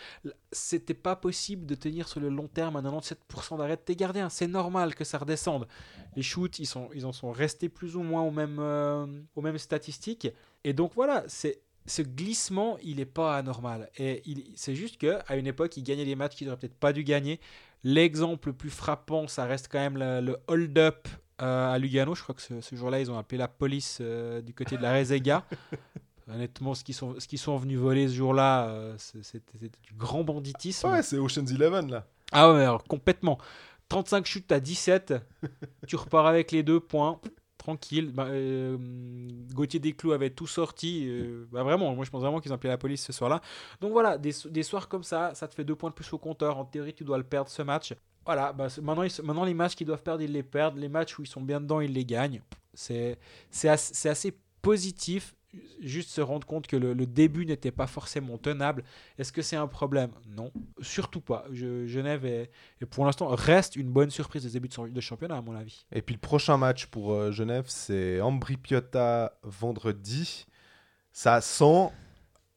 c'était pas possible de tenir sur le long terme à 97% d'arrêt de tes gardiens. C'est normal que ça redescende. Les shoots, ils, en sont restés plus ou moins aux mêmes, euh, aux mêmes statistiques. Et donc voilà, c'est ce glissement, il n'est pas anormal. Et c'est juste qu'à une époque, il gagnait des matchs qu'il n'aurait peut-être pas dû gagner. L'exemple le plus frappant, ça reste quand même le, le hold-up euh, à Lugano. Je crois que ce, ce jour-là, ils ont appelé la police euh, du côté de la Rezega. Honnêtement, ce qu'ils sont, ce sont venus voler ce jour-là, euh, c'était du grand banditisme. Ouais, c'est Ocean's Eleven là. Ah ouais, alors complètement. 35 shoots à 17, tu repars avec les deux points, tranquille. Bah, euh, Gauthier avait tout sorti. euh, bah vraiment, moi je pense vraiment qu'ils ont appelé la police ce soir-là. Donc voilà, des, so- des soirs comme ça, ça te fait deux points de plus au compteur. En théorie, tu dois le perdre ce match. Voilà, bah, maintenant, maintenant les matchs qu'ils doivent perdre, ils les perdent. Les matchs où ils sont bien dedans, ils les gagnent. C'est assez positif. Juste se rendre compte que le, le début n'était pas forcément tenable. Est-ce que c'est un problème? Non, surtout pas. Je- Genève est, et pour l'instant reste une bonne surprise des débuts de, championnat à mon avis. Et puis le prochain match pour euh, Genève, c'est Ambri Piotta vendredi. Ça sent,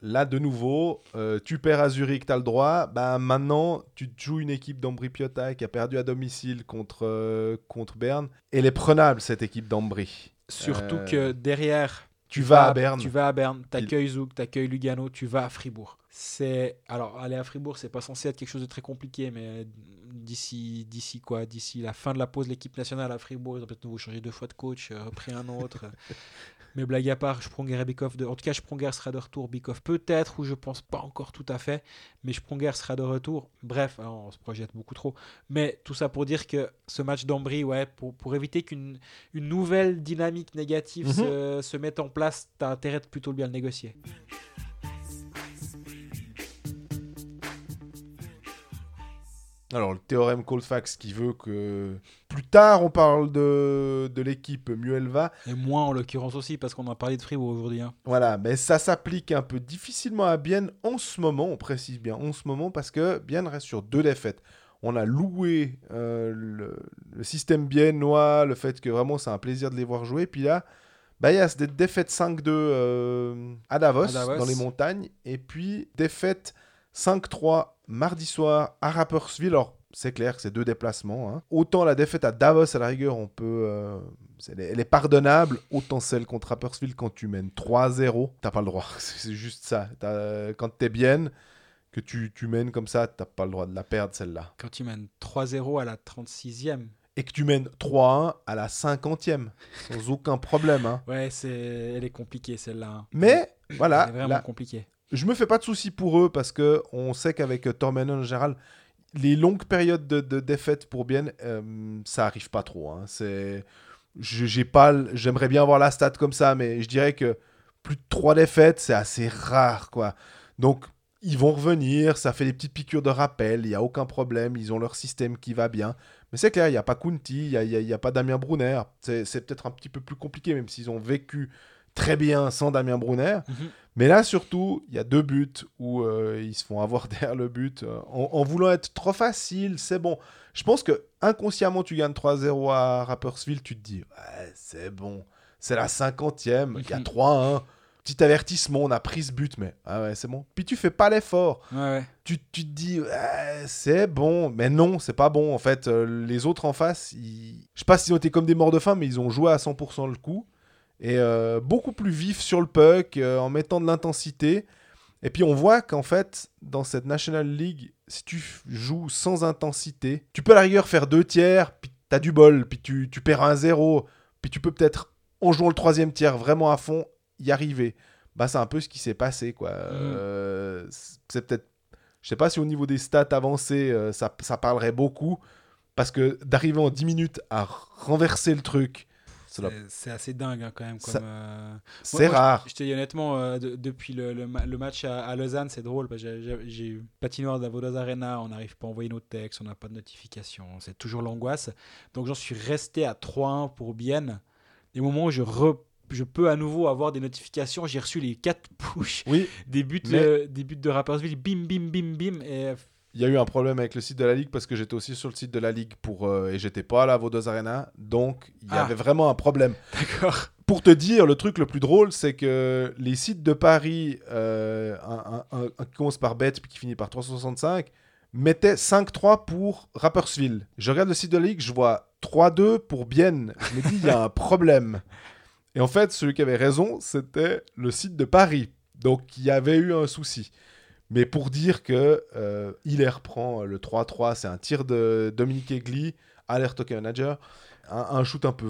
là de nouveau, euh, tu perds à Zurich, tu as le droit. Bah, maintenant, tu te joues une équipe d'Ambri Piotta qui a perdu à domicile contre, euh, contre Berne. Elle est prenable, cette équipe d'Ambri. Surtout que derrière, Tu vas à Berne. Tu vas à Berne, t'accueilles Zouk, t'accueilles Lugano, tu vas à Fribourg. C'est alors aller à Fribourg, c'est pas censé être quelque chose de très compliqué, mais d'ici d'ici quoi, d'ici la fin de la pause, l'équipe nationale à Fribourg, ils ont peut-être nouveau changé deux fois de coach, euh, repris un autre. mais blague à part, Sprunger et Bikoff, de... en tout cas Sprunger sera de retour, Bikoff peut-être, ou je pense pas encore tout à fait, mais Sprunger sera de retour. Bref, hein, on se projette beaucoup trop. Mais tout ça pour dire que ce match d'Ambry, ouais, pour, pour éviter qu'une une nouvelle dynamique négative Mhm. se, se mette en place, t'as intérêt de plutôt bien le négocier. Alors, le théorème Colfax qui veut que plus tard on parle de, de l'équipe, mieux elle va. Et moi en l'occurrence aussi, parce qu'on a parlé de Fribourg aujourd'hui. hein. Voilà, mais ça s'applique un peu difficilement à Bienne en ce moment, on précise bien en ce moment, parce que Bienne reste sur deux défaites. On a loué euh, le, le système biennois, le fait que vraiment c'est un plaisir de les voir jouer. Puis là, bah, il y a cette défaite 5-2 euh, à, Davos, À Davos. dans les montagnes, et puis défaite 5-3 mardi soir à Rapperswil. Alors, c'est clair que c'est deux déplacements. hein. Autant la défaite à Davos, à la rigueur, on peut, euh, elle est- elle est pardonnable. Autant celle contre Rapperswil, quand tu mènes 3-0, t'as pas le droit. C'est juste ça. T'as- Quand t'es bien, que tu, tu mènes comme ça, t'as pas le droit de la perdre, celle-là. Quand tu mènes 3-0 à la 36e. Et que tu mènes 3-1 à la 50e, sans aucun problème. hein. Ouais, c'est... elle est compliquée celle-là. hein. Mais, Elle voilà, est vraiment là, compliquée. Je me fais pas de soucis pour eux parce que on sait qu'avec euh, Tormenon en général, les longues périodes de, de défaite pour bien, euh, ça arrive pas trop. hein. C'est, j'ai pas, j'aimerais bien avoir la stat comme ça, mais je dirais que plus de trois défaites, c'est assez rare, quoi. Donc ils vont revenir, ça fait des petites piqûres de rappel, il n'y a aucun problème, ils ont leur système qui va bien. Mais c'est clair, il n'y a pas Kunti, il n'y a, a- a pas Damien Brunner. C'est peut-être un petit peu plus compliqué, même s'ils ont vécu très bien sans Damien Brunner. Mhm. Mais là, surtout, il y a deux buts où euh, ils se font avoir derrière le but. euh, en, en voulant être trop facile, c'est bon. Je pense que inconsciemment, tu gagnes 3-0 à Rappersville, tu te dis, ouais, c'est bon. C'est la cinquantième, il y a Mhm. 3-1. Petit avertissement, on a pris ce but, mais ah ouais, c'est bon. Puis tu fais pas l'effort. Ouais, ouais. Tu, tu te dis, ouais, c'est bon. Mais non, c'est pas bon. En fait, euh, les autres en face, ils... je sais pas s'ils ont été comme des morts de faim, mais ils ont joué à 100% le coup. Et euh, beaucoup plus vif sur le puck, euh, en mettant de l'intensité. Et puis on voit qu'en fait, dans cette National League, si tu joues sans intensité, tu peux à la rigueur faire deux tiers, puis t'as du bol, puis tu, tu perds un zéro, puis tu peux peut-être, en jouant le troisième tiers vraiment à fond, y arriver. Bah c'est un peu ce qui s'est passé, quoi. Euh, c'est peut-être, je sais pas si au niveau des stats avancées, ça, ça parlerait beaucoup, parce que d'arriver en 10 minutes à renverser le truc, C'est- assez dingue hein, quand même. Euh, c'est je- rare. Je te dis honnêtement, euh, de- depuis le, le ma- le match à, à Lausanne, c'est drôle. parce que j'ai- eu patinoire de la Vaudoise Arena, on n'arrive pas à envoyer nos textes, on n'a pas de notification, c'est toujours l'angoisse. Donc j'en suis resté à 3-1 pour Bienne. Des moments où je, re- je peux à nouveau avoir des notifications, j'ai reçu les 4 push Oui, des buts, Mais- euh, des buts de Rappersville, bim, bim, bim, bim. Et Il y a eu un problème avec le site de la Ligue parce que j'étais aussi sur le site de la Ligue pour, euh, et j'étais pas à la Vaudoise Arena. Donc, il y Ah. avait vraiment un problème. d'accord. Pour te dire, le truc le plus drôle, c'est que les sites de Paris, euh, un, un- un- un qui commence par Bet puis qui finit par 365, mettaient 5-3 pour Rappersville. Je regarde le site de la Ligue, je vois 3-2 pour Bienne. Je me dis, il y a un problème. Et en fait, celui qui avait raison, c'était le site de Paris. Donc, il y avait eu un souci. Mais pour dire que euh, Hiller prend le 3-3, c'est un tir de Dominique Egli, alert hockey manager, un, un shoot un peu,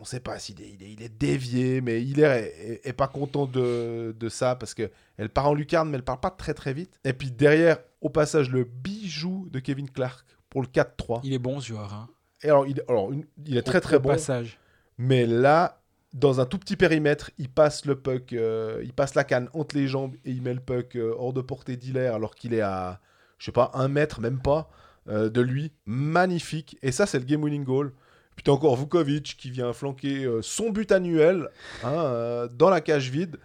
on sait pas s'il est, il est, il est dévié, mais Hiller est, pas content de, de ça parce que elle part en lucarne, mais elle part pas très très vite. Et puis derrière, au passage, le bijou de Kevin Clark pour le 4-3. Il est bon ce joueur. Hein. Et alors, il, alors, une- il est très Au- très au bon. Passage. Mais là, dans un tout petit périmètre, il passe le puck, euh, il passe la canne entre les jambes et il met le puck euh, hors de portée d'Hilaire alors qu'il est à, je sais pas, un mètre, même pas, euh, de lui. Magnifique. Et ça, c'est le game winning goal. Puis encore Vukovic qui vient flanquer son but annuel hein, dans la cage vide.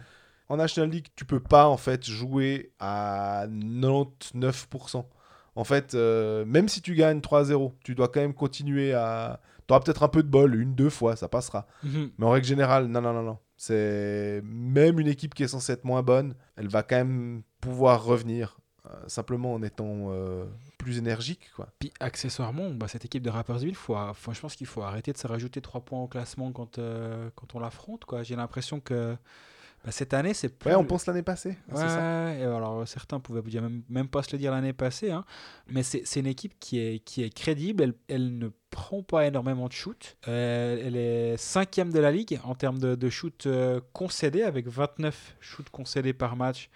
En National League, tu peux pas en fait jouer à 99%. En fait, même si tu gagnes 3-0, tu dois quand même continuer à. Tu auras peut-être un peu de bol, une, deux fois, ça passera. Mhm. Mais en règle générale, non, non, non, non. C'est même une équipe qui est censée être moins bonne, elle va quand même pouvoir revenir, euh, simplement en étant euh, plus énergique, quoi. Puis accessoirement, bah, cette équipe de Rappersville, faut, a- faut- je pense qu'il faut arrêter de se rajouter 3 points au classement quand, euh, quand on l'affronte. J'ai l'impression que bah, cette année, c'est plus... Ouais, on pense l'année passée. Ouais, ça. et alors certains pouvaient même, même pas se le dire l'année passée, hein. mais c'est c'est une équipe qui est, qui est crédible, elle, elle ne prend pas énormément de shoot, Euh, elle est cinquième de la ligue en termes de, de shoot euh, concédés, avec 29 shoots concédés par match.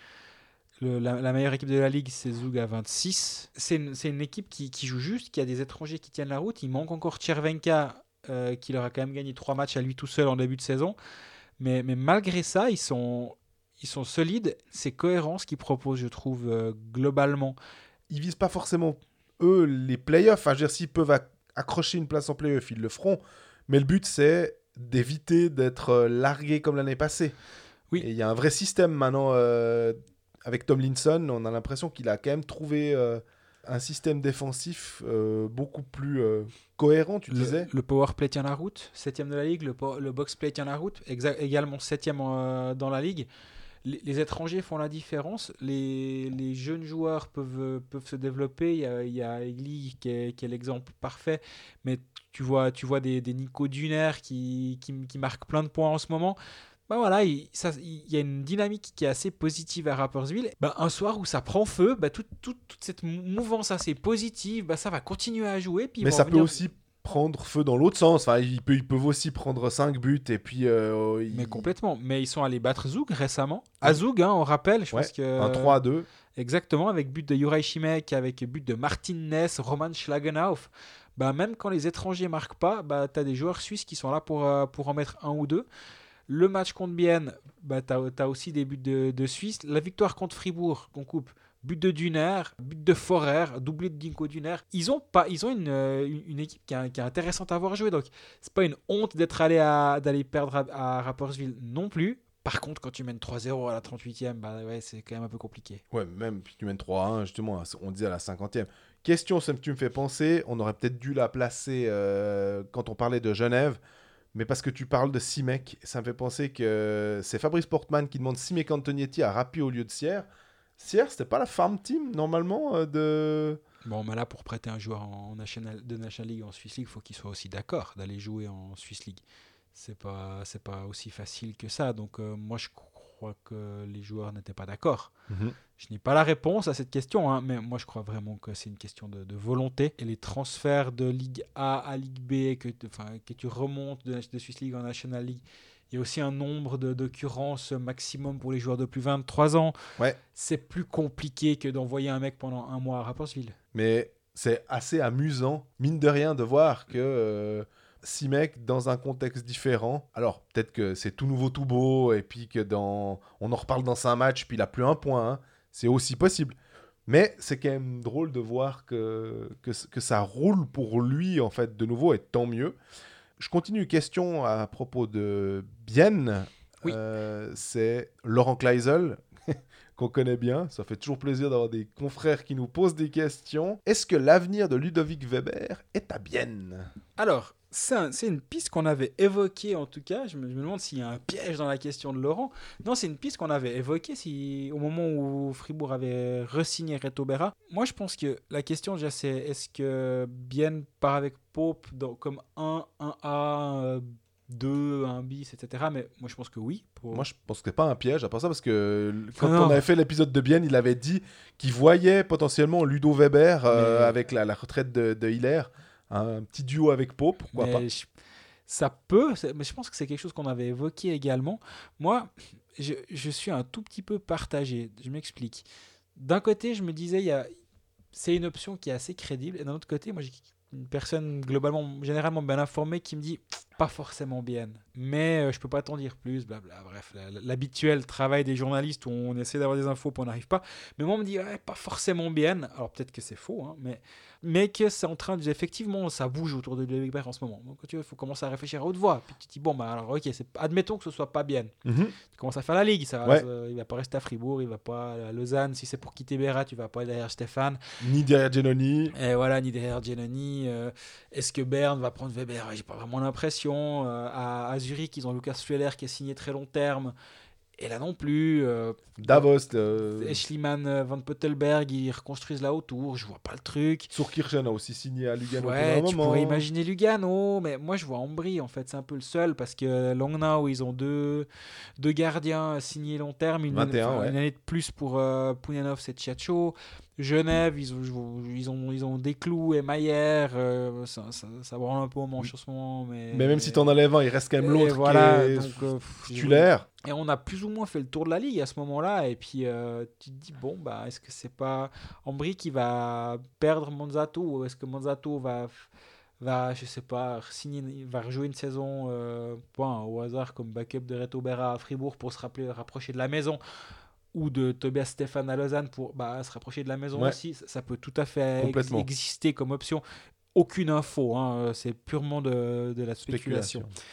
La, meilleure équipe de la ligue, c'est Zug à 26. C'est une, une équipe qui, qui joue juste, qui a des étrangers qui tiennent la route. Il manque encore Tchervenka, euh, qui leur a quand même gagné trois matchs à lui tout seul en début de saison. Mais, mais malgré ça, ils sont, ils sont solides. C'est cohérent ce qu'ils proposent, je trouve, globalement. Ils visent pas forcément, eux, les playoffs. Enfin, je veux dire, s'ils peuvent acc- accrocher une place en playoff, ils le feront. Mais le but, c'est d'éviter d'être euh, largué comme l'année passée. Oui. Et il y a un vrai système maintenant. euh, avec Tomlinson, on a l'impression qu'il a quand même trouvé euh, un système défensif euh, beaucoup plus cohérent, tu Le, disais. le power play tient la route, septième de la ligue. Le, le box play tient la route, également septième dans la ligue. Les, les étrangers font la différence. Les, les jeunes joueurs peuvent, peuvent se développer. Il y a, il y a Egli qui est, l'exemple parfait. Mais tu vois, tu vois des, des Nico Duner qui, qui, qui marquent plein de points en ce moment. Bah voilà, il, ça- il y a une dynamique qui est assez positive à Rappersville. Bah, un soir où ça prend feu, bah, toute, cette mouvance assez positive, bah, ça va continuer à jouer. Puis Mais ça peut aussi prendre feu dans l'autre sens. Enfin, ils, peuvent, ils peuvent aussi prendre 5 buts et puis. euh, ils- Mais complètement. Mais ils sont allés battre Zug récemment. À Zug, hein, on rappelle, je Ouais, pense que. Un 3 à 2. Exactement, avec but de Juraj Šimek, avec but de Martin Ness, Roman Schlagenhauf. Bah, même quand les étrangers marquent pas, bah, tu as des joueurs suisses qui sont là pour, euh, pour en mettre un ou deux. Le match contre Bienne, bah, tu as, aussi des buts de, de Suisse. La victoire contre Fribourg, qu'on coupe, but de Duner, but de Forer, doublé de Dinko Duner. Ils ont, pas, ils ont une, euh, une, équipe qui est, intéressante à voir jouer. Donc, c'est pas une honte d'être allé à, d'aller perdre à, à Rapperswil non plus. Par contre, quand tu mènes 3-0 à la 38e, bah ouais, c'est quand même un peu compliqué. Ouais, même puis tu mènes 3-1, justement, on disait à la 50e. Question, ça tu me fais penser, on aurait peut-être dû la placer euh, quand on parlait de Genève, mais parce que tu parles de Simek, ça me fait penser que c'est Fabrice Portman qui demande Simek Antonietti à Rapi au lieu de Sierre. Sierre, c'était pas la farm team, normalement, euh, de... Bon, mais là, pour prêter un joueur en national, de National League en Swiss League, il faut qu'il soit aussi d'accord d'aller jouer en Swiss League. C'est pas, c'est pas aussi facile que ça. Donc, euh, moi, je crois que les joueurs n'étaient pas d'accord. Je n'ai pas la réponse à cette question, hein, mais moi je crois vraiment que c'est une question de, de volonté. Et les transferts de Ligue A à Ligue B, que, que tu remontes de, de Swiss League en National League, il y a aussi un nombre de- d'occurrences maximum pour les joueurs de plus de 23 ans. Ouais. C'est plus compliqué que d'envoyer un mec pendant un mois à Rapperswil. Mais c'est assez amusant, mine de rien, de voir que euh, Simek, dans un contexte différent, alors peut-être que c'est tout nouveau, tout beau, et puis que dans, on en reparle dans un match, puis il a plus un point, hein. c'est aussi possible. Mais c'est quand même drôle de voir que, que, que ça roule pour lui, en fait, de nouveau, et tant mieux. Je continue, question à propos de Bienne. Oui. Euh, c'est Laurent Kleisel, qu'on connaît bien. Ça fait toujours plaisir d'avoir des confrères qui nous posent des questions. Est-ce que l'avenir de Ludovic Weber est à Bienne? Alors, c'est un- c'est une piste qu'on avait évoquée en tout cas. Je me, demande s'il y a un piège dans la question de Laurent. Non, c'est une piste qu'on avait évoquée si, au moment où Fribourg avait re-signé Reto. Moi, je pense que la question déjà, c'est est-ce que Bienne part avec Pope dans- comme 1, 1A, euh, 2, 1 bis, etc. Mais moi, je pense que oui. Pour... Moi, je pense que c'est pas un piège. À part ça, parce que quand Non. on avait fait l'épisode de Bienne, il avait dit qu'il voyait potentiellement Ludo Weber euh, Mais- avec la, la retraite de, de Hiller. Un petit duo avec Pope, pourquoi Mais pas? je- ça peut, mais je pense que c'est quelque chose qu'on avait évoqué également. Moi, je, je suis un tout petit peu partagé. Je m'explique. D'un côté, je me disais, il y a, c'est une option qui est assez crédible. Et d'un autre côté, moi, j'ai une personne globalement, généralement bien informée qui me dit pas forcément bien. Mais euh, je peux pas t'en dire plus, blabla. Bref, l'habituel travail des journalistes où on essaie d'avoir des infos puis on n'arrive pas. Mais moi, on me dit pas forcément bien. Alors peut-être que c'est faux, hein, mais mais que c'est en train de effectivement ça bouge autour de Bert en ce moment. Donc tu vois, il faut commencer à réfléchir à haute voix. Puis tu te dis bon bah alors ok, admettons que ce soit pas bien. Mhm. Tu commences à faire la ligue, ça, va- Ouais. ça- il va pas rester à Fribourg, il va pas à Lausanne. Si c'est pour quitter Béra, tu vas pas aller derrière Stéphane. Ni derrière Genoni. Et voilà, ni derrière Giannoni. euh, Est-ce que Berne va prendre Weber? J'ai pas vraiment l'impression. Euh, à, à Zurich, ils ont Lucas Fueller qui est signé très long terme. Et là non plus. euh, Davos, euh, Schliemann, euh, Van Pottelberg, ils reconstruisent là autour. Je vois pas le truc. Surkirchen a aussi signé à Lugano Ouais, pendant un tu moment. pourrais imaginer Lugano, mais moi je vois Ambry en fait, c'est un peu le seul parce que Langnau ils ont deux, deux gardiens signés long terme, une, 21, enfin, ouais. une année de plus pour euh, Pounianov et Tchatcho. Genève, ils ont, ils ont, ils ont Desclous et Maillère, euh, ça, ça, ça branle un peu au manche en ce moment. Mais, Mais même si t'en enlèves un, il reste quand même Et l'autre voilà, qui est donc, euh, titulaire. et on a plus ou moins fait le tour de la ligue à ce moment-là. Et puis euh, tu te dis, bon, bah, est-ce que c'est pas Ambry qui va perdre Monzato ou est-ce que Monzato va, va je sais pas, signer, va rejouer une saison euh, point, au hasard comme backup de Reto Berra à Fribourg pour se rappeler, rapprocher de la maison ou de Tobias Stéphane à Lausanne pour bah, se rapprocher de la maison Ouais. aussi. Ça, ça peut tout à fait ex- exister comme option. Aucune info, hein, c'est purement de, de la spéculation. Spéculation.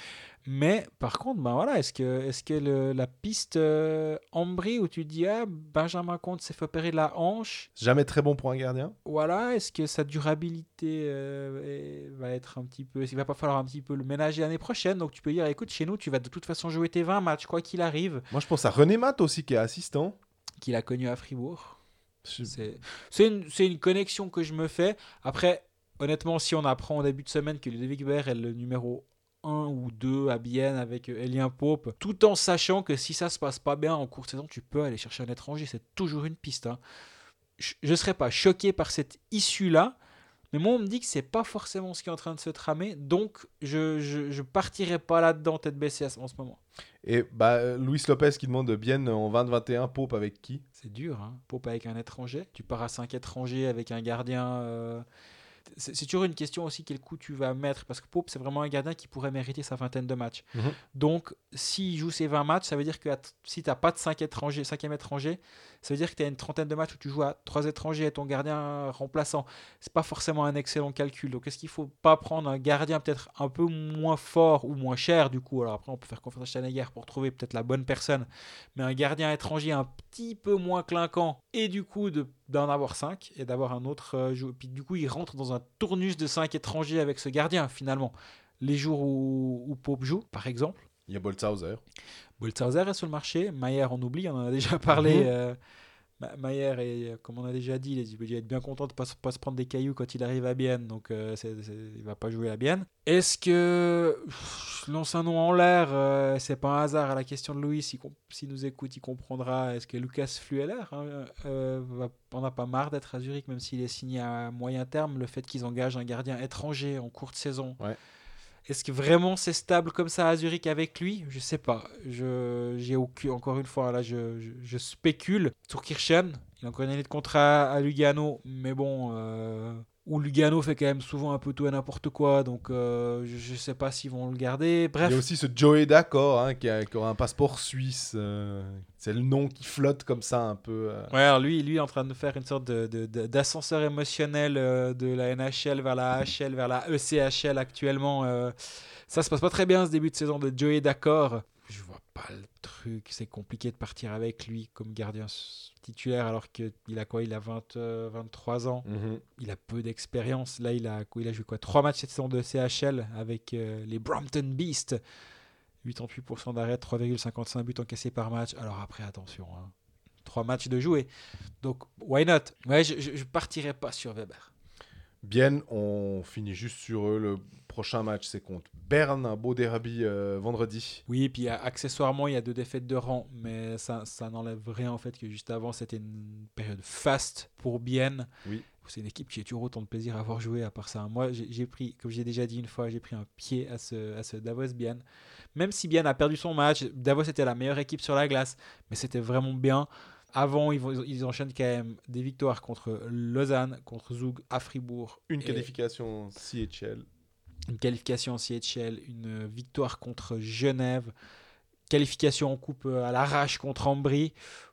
Mais par contre, ben voilà, est-ce que, est-ce que le- la piste euh, Ambry où tu dis ah, Benjamin Comte s'est fait opérer de la hanche, Jamais très bon pour un gardien. voilà, est-ce que sa durabilité euh, est- va être un petit peu, il va pas falloir un petit peu le ménager l'année prochaine, donc tu peux dire écoute chez nous tu vas de toute façon jouer tes 20 matchs quoi qu'il arrive, Moi, je pense à René Matt aussi, qui est assistant. qu'il a connu à Fribourg. Je- C'est une, une connexion que je me fais. Après, honnêtement, si on apprend au début de semaine que Ludovic Bert est le numéro 1 ou 2 à Bienne avec euh, Elien Pope, tout en sachant que si ça se passe pas bien en cours de saison, tu peux aller chercher un étranger. C'est toujours une piste. hein. Je ne serais pas choqué par cette issue-là. Mais moi, on me dit que c'est pas forcément ce qui est en train de se tramer. Donc, je, je, je partirai pas là-dedans tête baissée en ce moment. Et bah, euh, Luis Lopez qui demande bien en 2021, Pope avec qui? C'est dur, hein. Pope avec un étranger. Tu pars à 5 étrangers avec un gardien. euh, C'est toujours une question aussi quel coup tu vas mettre. Parce que Pope, c'est vraiment un gardien qui pourrait mériter sa vingtaine de matchs. Mhm. Donc, s'il joue ses 20 matchs, ça veut dire que si tu n'as pas de 5 étrangers, cinquième étranger, Ça veut dire que tu as une trentaine de matchs où tu joues à trois étrangers et ton gardien remplaçant. C'est pas forcément un excellent calcul. Donc est-ce qu'il faut pas prendre un gardien peut-être un peu moins fort ou moins cher du coup? Alors après, on peut faire confiance à Schneider pour trouver peut-être la bonne personne. Mais un gardien étranger un petit peu moins clinquant et du coup d'en avoir cinq et d'avoir un autre euh, joueur. Puis du coup, il rentre dans un tournus de cinq étrangers avec ce gardien finalement. Les jours où, où Pope joue, par exemple. Il y a Boltzhauser. Boltzhauser est sur le marché. Maillard, on oublie, on en a déjà parlé. Mhm. euh, Ma- Maillard, est, euh, comme on a déjà dit, il est- va être bien content de ne pas, se- pas se prendre des cailloux quand il arrive à Bienne. Donc, euh, c'est- c'est- il va pas jouer à Bienne. Est-ce que. Je lance un nom en l'air. euh, c'est pas un hasard à la question de Louis. S'il s'il nous écoute, il comprendra. Est-ce que Lucas Flueller hein, va- on n'a pas marre d'être à Zurich, même s'il est signé à moyen terme Le fait qu'ils engagent un gardien étranger en courte saison? Ouais. Est-ce que vraiment c'est stable comme ça à Zurich avec lui? Je sais pas. Je j'ai aucun encore une fois là je, je, je spécule. Il a encore une année de contrat à Lugano, mais bon euh, où Lugano fait quand même souvent un peu tout et n'importe quoi, donc euh, je, je sais pas s'ils vont le garder. Bref, Il y a aussi ce Joey D'accord hein, qui, a, qui aura un passeport suisse. euh, c'est le nom qui flotte comme ça un peu. euh. Ouais, alors lui, lui est en train de faire une sorte de, de- de- d'ascenseur émotionnel de la NHL vers la HL, vers la ECHL actuellement. ça se passe pas très bien ce début de saison de Joey D'accord. Je vois pas le truc, c'est compliqué de partir avec lui comme gardien titulaire alors qu'il a quoi Il a 20, euh, 23 ans. Mhm. Il a peu d'expérience. Là, il a, quoi, il a joué quoi 3 matchs cette saison de CHL avec euh, les Brompton Beasts. 88% d'arrêt, 3,55 buts encaissés par match. Alors après, attention, hein. 3 matchs de jouer. Donc, why not? Ouais, je, je partirai pas sur Weber. Bien, on finit juste sur eux. Le prochain match, c'est contre Berne, un beau derby euh, vendredi. Oui, puis euh, accessoirement, il y a deux défaites de rang, mais ça, ça n'enlève rien en fait que juste avant, c'était une période faste pour Bienne. Oui. C'est une équipe qui a toujours autant de plaisir à avoir joué à part ça. Moi, j'ai pris, comme j'ai déjà dit une fois, j'ai pris un pied à ce, à ce Davos Bienne. Même si Bienne a perdu son match, Davos était la meilleure équipe sur la glace, mais c'était vraiment bien. Avant, ils, vont- ils enchaînent quand même des victoires contre Lausanne, contre Zug, à Fribourg. Une Et- qualification CHL. une qualification en CHL, une victoire contre Genève, qualification en coupe euh, à l'arrache contre Ambry.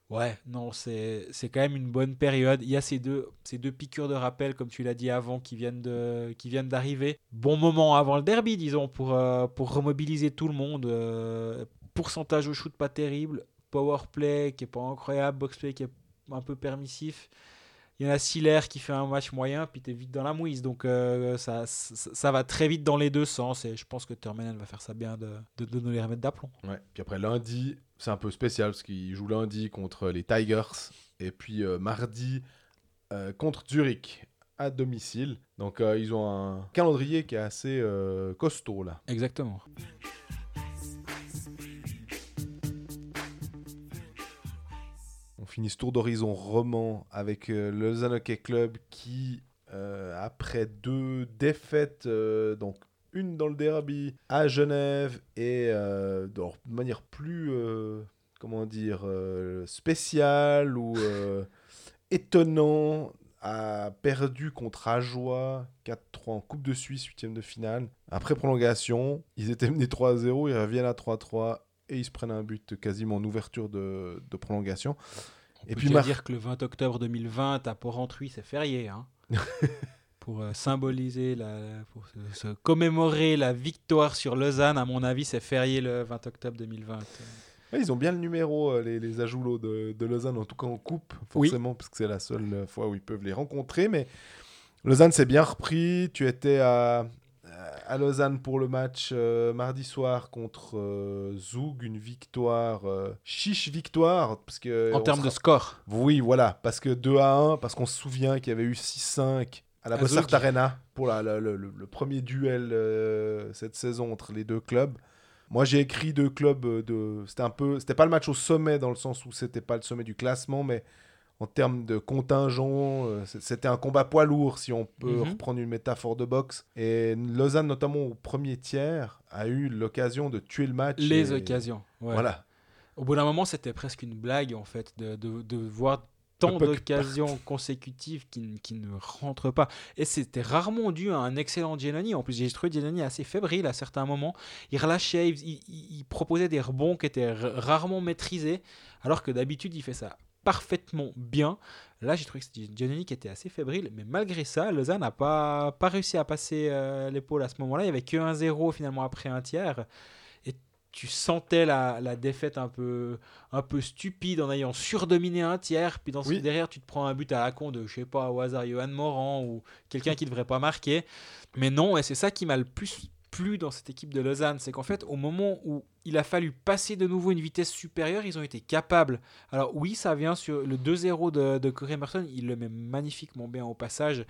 Ouais, non, c'est quand même une bonne période. Il y a ces deux, ces deux piqûres de rappel, comme tu l'as dit avant, qui viennent de- qui viennent d'arriver. Bon moment avant le derby, disons, pour, euh, pour remobiliser tout le monde. Euh, pourcentage au shoot pas terrible, power play qui est pas incroyable, box play qui est un peu permissif. Il y en a Siller qui fait un match moyen, puis tu es vite dans la mouise. Donc euh, ça, ça, ça va très vite dans les deux sens. Et je pense que Terminal va faire ça bien de, de, de nous les remettre d'aplomb. Ouais. Puis après, lundi, c'est un peu spécial parce qu'il joue lundi contre les Tigers. Et puis euh, mardi, euh, contre Zurich à domicile. Donc ils ont un calendrier qui est assez costaud là. Exactement. Finit ce tour d'horizon roman avec euh, le Hockey Club qui, euh, après deux défaites, euh, donc une dans le derby à Genève et euh, de manière plus, spéciale ou étonnant, a perdu contre Ajoie 4-3 en Coupe de Suisse, huitième de finale. Après prolongation, ils étaient menés 3-0, ils reviennent à 3-3 et ils se prennent un but quasiment en ouverture de prolongation. On Et peut puis déjà Mar- dire que le 20 octobre 2020, à Porrentruy, c'est férié. Hein pour euh, symboliser, la, pour se, se commémorer la victoire sur Lausanne, à mon avis, c'est férié le 20 octobre 2020. Ouais, ils ont bien le numéro, euh, les, les Ajoulots de, de Lausanne, en tout cas en coupe, Oui. forcément, parce que c'est la seule fois où ils peuvent les rencontrer. Mais Lausanne s'est bien repris. Tu étais à, à Lausanne pour le match euh, mardi soir contre euh, Zoug, une victoire, euh, chiche victoire. Parce que En termes de score, Oui, voilà, parce que 2 à 1, parce qu'on se souvient qu'il y avait eu 6-5 à la Bossart. Arena pour la- la- le, le- le premier duel cette saison entre les deux clubs. Moi, j'ai écrit deux clubs de. C'était un peu. C'était pas le match au sommet dans le sens où c'était pas le sommet du classement, mais en termes de contingent, euh, c'était un combat poids lourd, si on peut Mhm. reprendre une métaphore de boxe. Et Lausanne, notamment au premier tiers, a eu l'occasion de tuer le match. les et- occasions. ouais. Voilà. Au bout d'un moment, c'était presque une blague, en fait, de, de, de voir tant d'occasions consécutives qui, qui ne rentrent pas. Et c'était rarement dû à un excellent Giannoni. En plus, j'ai trouvé Giannoni assez fébrile à certains moments. Il relâchait, il, il- il proposait des rebonds qui étaient rarement maîtrisés, alors que d'habitude, il fait ça parfaitement bien. Là, j'ai trouvé que c'était Giannini qui était assez fébrile, mais malgré ça, Lausanne n'a pas, pas réussi à passer euh, l'épaule à ce moment-là. Il n'y avait que 1-0 finalement après un tiers. Et tu sentais la, la, défaite un peu, un peu stupide en ayant surdominé un tiers. Puis dans ce, Oui. derrière, tu te prends un but à la con de, je sais pas, au hasard, Johan Morand ou quelqu'un qui ne devrait pas marquer. Mais non, et c'est ça qui m'a le plus plu dans cette équipe de Lausanne, c'est qu'en fait, au moment où il a fallu passer de nouveau une vitesse supérieure, ils ont été capables. Alors oui, ça vient sur le 2-0 de, de Corey il le met magnifiquement bien au passage,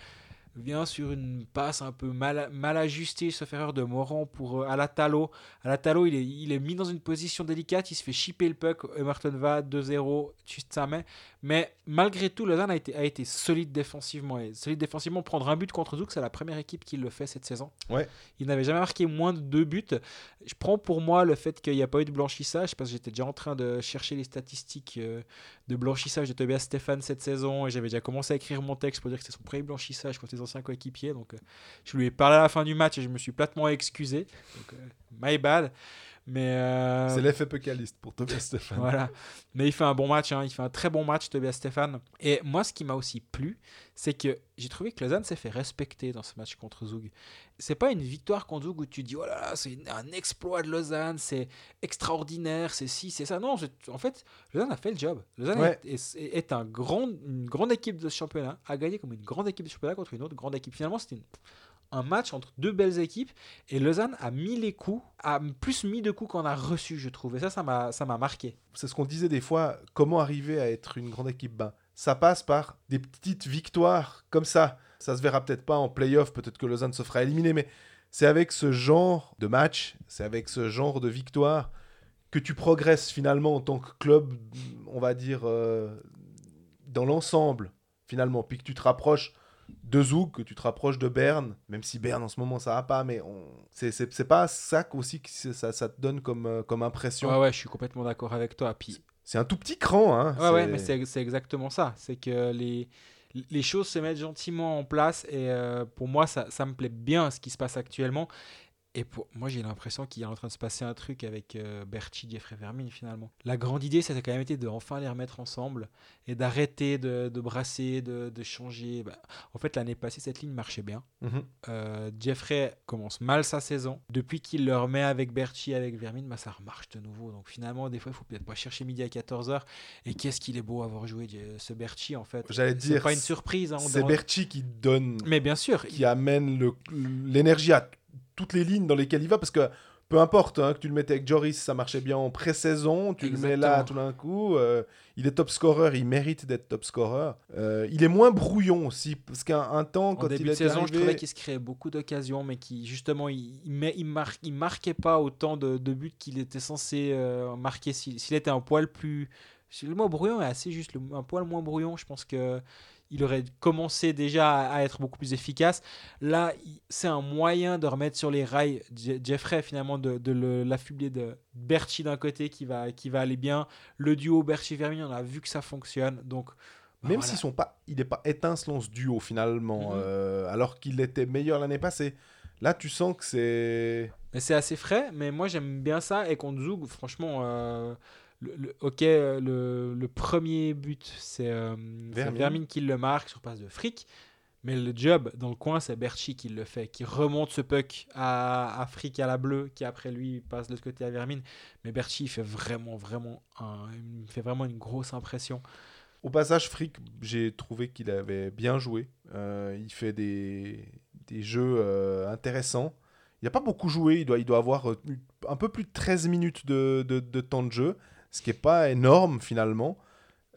vient sur une passe un peu mal, mal ajustée, sauf erreur de Morand pour euh, Alatalo. Alatalo, il est, il est mis dans une position délicate, il se fait chipper le puck, Emerton va 2-0, tu sa main. Mais malgré tout, Lausanne a été, a été solide défensivement. Et solide défensivement, prendre un but contre Zouk, c'est la première équipe qui le fait cette saison. Ouais. Il n'avait jamais marqué moins de deux buts. Je prends pour moi le fait qu'il n'y a pas eu de blanchissage, parce que j'étais déjà en train de chercher les statistiques euh, de blanchissage de Tobias Stéphane cette saison, et j'avais déjà commencé à écrire mon texte pour dire que c'était son premier blanchissage contre les anciens coéquipiers. Donc euh, je lui ai parlé à la fin du match et je me suis platement excusé. Donc euh, my bad. Mais euh, C'est l'effet pécaliste pour Tobias Stéphane. voilà. Mais il fait un bon match, hein. il fait un très bon match, Tobias Stéphane. Et moi, ce qui m'a aussi plu, c'est que j'ai trouvé que Lausanne s'est fait respecter dans ce match contre Zoug. C'est pas une victoire contre Zoug où tu dis, oh là là, c'est un exploit de Lausanne, c'est extraordinaire, c'est ci, c'est ça. Non, en fait, Lausanne a fait le job. Lausanne Ouais. est, est- est un grand, une grande équipe de ce championnat, a gagné comme une grande équipe de championnat contre une autre grande équipe. Finalement, c'était une- un match entre deux belles équipes et Lausanne a mis les coups, a plus mis de coups qu'on a reçu, je trouve. Et ça, ça m'a marqué. c'est ce qu'on disait des fois, comment arriver à être une grande équipe? Ben, Ça passe par des petites victoires comme ça. Ça se verra peut-être pas en playoff, peut-être que Lausanne se fera éliminer, mais c'est avec ce genre de match, c'est avec ce genre de victoire que tu progresses finalement en tant que club, on va dire, euh, dans l'ensemble, finalement. Puis que tu te rapproches de Zoug, que tu te rapproches de Berne, même si Berne en ce moment ça va pas, mais on... c'est- pas ça aussi que ça, ça te donne comme, euh, comme impression. Ouais, ouais, je suis complètement d'accord avec toi. Puis, C'est un tout petit cran, hein. ouais, ouais, mais c'est c'est exactement ça. C'est que les, les choses se mettent gentiment en place et euh, pour moi, ça, ça me plaît bien ce qui se passe actuellement. Et pour moi, j'ai l'impression qu'il est en train de se passer un truc avec euh, Berti, Jeffrey Vermin finalement. La grande idée, c'était quand même été de enfin les remettre ensemble et d'arrêter de, de brasser, de, de changer. Bah, en fait, l'année passée, cette ligne marchait bien. Mhm. Euh, Jeffrey commence mal sa saison. Depuis qu'il le remet avec Berchi, avec Vermin, bah, ça remarche de nouveau. Donc finalement, des fois, il faut peut-être pas chercher midi à 14h. Et qu'est-ce qu'il est beau avoir joué Je- ce Berchi, en fait. J'allais C'est dire, pas une surprise. hein, C'est dans- Berchi qui donne, Mais bien sûr. qui amène le- l'énergie à toutes les lignes dans lesquelles il va, parce que peu importe, hein, que tu le mettais avec Joris, ça marchait bien en pré-saison, tu le mets là tout d'un coup, euh, il est top scorer, il mérite d'être top scorer. Euh, il est moins brouillon aussi, parce qu'un un temps, En quand début il de était saison, je trouvais qu'il se créait beaucoup d'occasions, mais qui justement, il, il, met- il, mar- il marquait pas autant de, de buts qu'il était censé euh, marquer. S'il était un poil plus. Le mot brouillon est assez juste. le- un poil moins brouillon, je pense que il aurait commencé déjà à, à être beaucoup plus efficace. Là, c'est un moyen de remettre sur les rails Je- Jeffrey, finalement, de, de le- l'affubler de Berchi d'un côté qui va, qui va aller bien. Le duo Berchi-Vermin, on a vu que ça fonctionne. Donc, bah même voilà. s'ils sont pas, il n'est pas étincelant ce duo finalement, Mhm. euh, alors qu'il était meilleur l'année passée. Là, tu sens que c'est... C'est assez frais, mais moi j'aime bien ça. Et contre Zoug, franchement, euh, le, le- ok, euh, le, le premier but, c'est euh, c'est Vermin. Vermin qui le marque sur passe de fric. Mais le job dans le coin, c'est Berchi qui le fait, qui remonte ce puck à, à Frick à la bleue, qui après lui passe de l'autre côté à Vermin. Mais Berchi il fait vraiment, vraiment, un, il me fait vraiment une grosse impression. Au passage, Frick, j'ai trouvé qu'il avait bien joué. Euh, il fait des, des jeux euh, intéressants. Il n'a pas beaucoup joué. Il doit, il doit avoir un peu plus de 13 minutes de, de- de temps de jeu, ce qui n'est pas énorme finalement.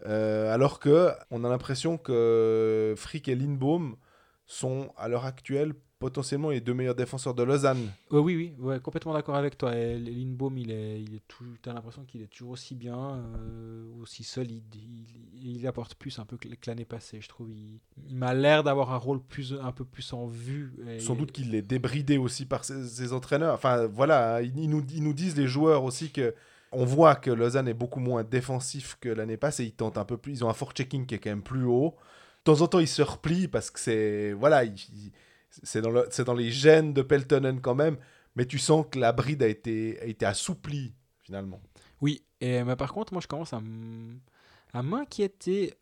Euh, alors que on a l'impression que Frick et Lindbaum sont à l'heure actuelle potentiellement les deux meilleurs défenseurs de Lausanne. Ouais, oui, oui, ouais, complètement d'accord avec toi. Et Lindbaum, il est, il est tout, t'as l'impression qu'il est toujours aussi bien, euh, aussi solide. Il, il apporte plus un peu que, l'année passée, je trouve. Il, il m'a l'air d'avoir un rôle plus, un peu plus en vue. Et- Sans doute qu'il est débridé aussi par ses, ses entraîneurs. Enfin, voilà, ils, ils nous, ils nous disent, les joueurs aussi, que on voit que Lausanne est beaucoup moins défensif que l'année passée. Ils tentent un peu plus. Ils ont un fort-checking qui est quand même plus haut. De temps en temps, ils se replient parce que c'est. Voilà, c'est dans, les gènes de Peltonen quand même. Mais tu sens que la bride a été, a été assouplie, finalement. Oui, et, mais par contre, moi, je commence à, à m'inquiéter.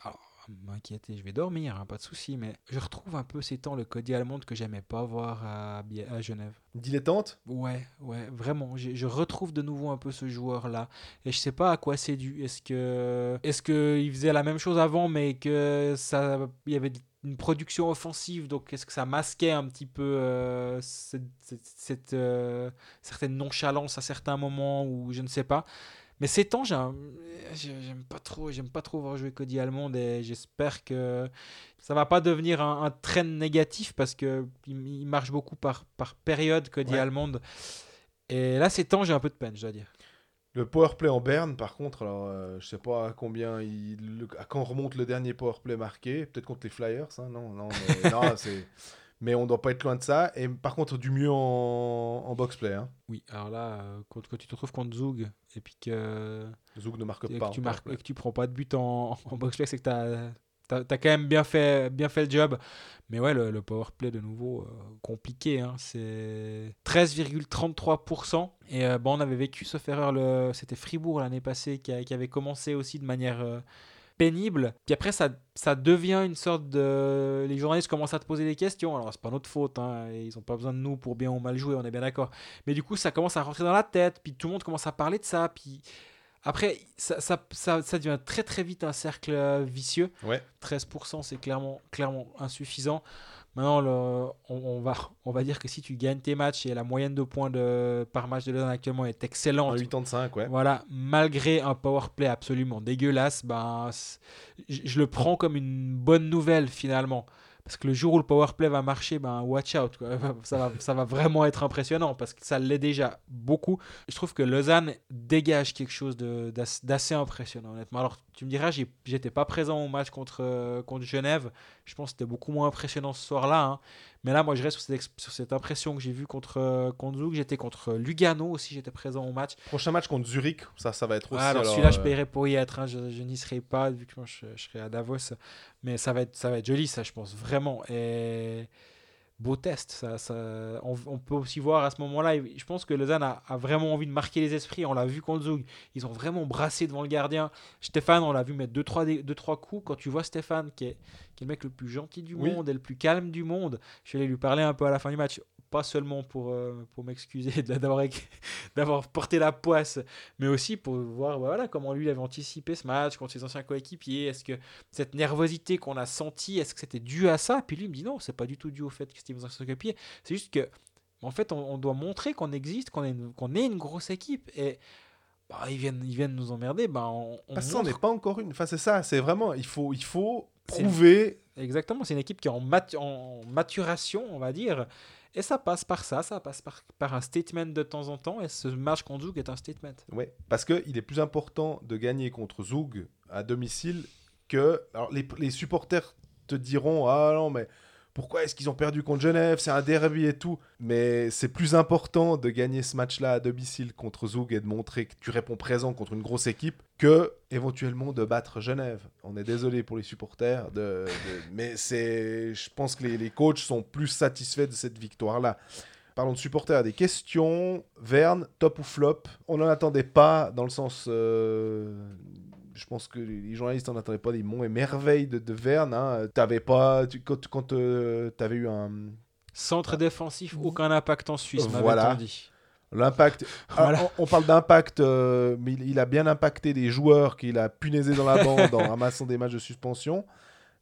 M'inquiéter, je vais dormir, hein, pas de souci, mais je retrouve un peu ces temps le Cody Almond que j'aimais pas voir à, à Genève. Dilettante? Ouais, ouais, vraiment. Je, je retrouve de nouveau un peu ce joueur-là. Et je sais pas à quoi c'est dû. Est-ce que, est-ce que il faisait la même chose avant, mais que ça, il y avait une production offensive, donc est-ce que ça masquait un petit peu euh, cette, cette- cette, euh, certaine nonchalance à certains moments ou je ne sais pas. Mais ces temps, j'aime pas trop, j'aime pas trop voir jouer Cody Almond et j'espère que ça va pas devenir un, un trend négatif parce que il, il marche beaucoup par, par période Cody Ouais. Almond. Et là, ces temps, j'ai un peu de peine, je dois dire. Le powerplay en berne, par contre, alors euh, je sais pas à combien il, le- à quand remonte le dernier powerplay marqué, peut-être contre les Flyers, hein, non, non, mais, non, c'est, mais on doit pas être loin de ça. Et par contre, du mieux en, en boxplay, hein. Oui, alors là, euh, quand, quand tu te retrouves contre Zoug et puis que, Zouk ne marque et pas. que en tu marques et que tu prends pas de but en, en box-play, c'est que tu as, quand même bien fait, bien fait le job. Mais ouais, le, le power play de nouveau, euh, compliqué. hein, c'est 13,33%. Et euh, bon, on avait vécu sauf erreur, le... c'était Fribourg l'année passée qui, a- qui avait commencé aussi de manière euh, pénible. Puis après, ça, ça devient une sorte de. Les journalistes commencent à te poser des questions. Alors, c'est pas notre faute. hein, Ils ont pas besoin de nous pour bien ou mal jouer, on est bien d'accord. Mais du coup, ça commence à rentrer dans la tête. Puis tout le monde commence à parler de ça. Puis après, ça, ça, ça, ça devient très très vite un cercle vicieux. Ouais. 13%, c'est clairement, clairement insuffisant. Maintenant, le- on, on va, on va dire que si tu gagnes tes matchs et la moyenne de points de, par match de Lausanne actuellement est En excellente, 85, ouais. voilà, malgré un power play absolument dégueulasse, ben, je le prends comme une bonne nouvelle finalement. Parce que le jour où le power play va marcher, ben watch out. quoi. Ça, va, ça va vraiment être impressionnant parce que ça l'est déjà beaucoup. Je trouve que Lausanne dégage quelque chose d'assez impressionnant, honnêtement. Alors, tu me diras, j'étais pas présent au match contre, contre Genève. Je pense que c'était beaucoup moins impressionnant ce soir-là. hein. Mais là, moi, je reste sur cette, ex- sur cette impression que j'ai vue contre, euh. J'étais contre Lugano aussi, j'étais présent au match. Prochain match contre Zurich, ça, ça va être aussi. Ah, alors, alors, celui-là, je euh, paierai pour y être. hein. Je, je n'y serai pas, vu que moi, je, je serai à Davos. Mais ça va, être, ça va être joli, ça, je pense, vraiment. Et beau test. Ça, ça, on, on peut aussi voir à ce moment-là, je pense que Lausanne a, a vraiment envie de marquer les esprits. On l'a vu contre Zug. Ils ont vraiment brassé devant le gardien. Stéphane, on l'a vu mettre 2-3 deux, trois, deux, trois coups. Quand tu vois Stéphane, qui est, qui est le mec le plus gentil du Oui. monde et le plus calme du monde, je suis allé lui parler un peu à la fin du match. Pas seulement pour, euh, pour m'excuser d'avoir porté la poisse, mais aussi pour voir bah, voilà, comment lui avait anticipé ce match contre ses anciens coéquipiers. Est-ce que cette nervosité qu'on a sentie, est-ce que c'était dû à ça? Puis lui me dit non, c'est pas du tout dû au fait que c'était mes anciens coéquipiers. C'est juste que, en fait, on, on doit montrer qu'on existe, qu'on est, une- qu'on est une grosse équipe. Et bah, ils, viennent, ils viennent nous emmerder. Bah, on, on Parce montre- n'est pas encore une. Enfin, c'est ça, c'est vraiment. Il faut, il faut prouver. Exactement, c'est une équipe qui est en, mat- en maturation, on va dire. Et ça passe par ça, ça passe par, par un statement de temps en temps. Et ce match contre Zug est un statement. Ouais, parce qu'il est plus important de gagner contre Zug à domicile que. Alors, les, les supporters te diront Ah non, mais pourquoi est-ce qu'ils ont perdu contre Genève? C'est un derby et tout. Mais c'est plus important de gagner ce match-là à domicile contre Zug et de montrer que tu réponds présent contre une grosse équipe que éventuellement de battre Genève. On est désolé pour les supporters, mais c'est, je pense que les, les coachs sont plus satisfaits de cette victoire-là. Parlons de supporters, des questions. Verne, top ou flop? On n'en attendait pas, dans le sens. euh, je pense que les journalistes n'en attendaient pas des monts et merveilles de, de Verne. Hein. T'avais pas. Tu, quand quand tu avais eu un. Centre défensif, aucun impact en Suisse, Voilà. dit. L'impact. Ah, Voilà. on, on parle d'impact, euh, mais il, il a bien impacté des joueurs qu'il a punaisé dans la bande en ramassant des matchs de suspension.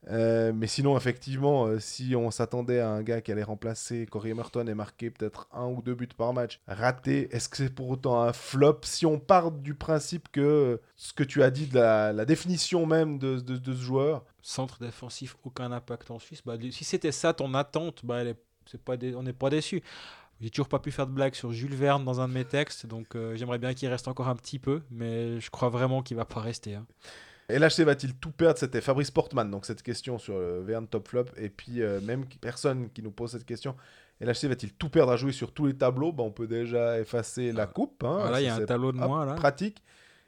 Euh, mais sinon, effectivement, euh, si on s'attendait à un gars qui allait remplacer Corey Merton et marquer peut-être un ou deux buts par match, raté, est-ce que c'est pour autant un flop Si on part du principe que ce que tu as dit de la, définition même de, ce joueur, Centre défensif, aucun impact en Suisse. Bah, si c'était ça ton attente, bah, elle pas on n'est pas déçu. J'ai toujours pas pu faire de blague sur Jules Verne dans un de mes textes, donc euh, j'aimerais bien qu'il reste encore un petit peu, mais je crois vraiment qu'il va pas rester. hein. LHC va-t-il tout perdre? C'était Fabrice Portman, donc cette question sur euh, Verne top flop. Et puis, euh, même personne qui nous pose cette question, LHC va-t-il tout perdre à jouer sur tous les tableaux? Bah, On peut déjà effacer la coupe. hein, Voilà, il y a un tableau de hop, moi là. pratique.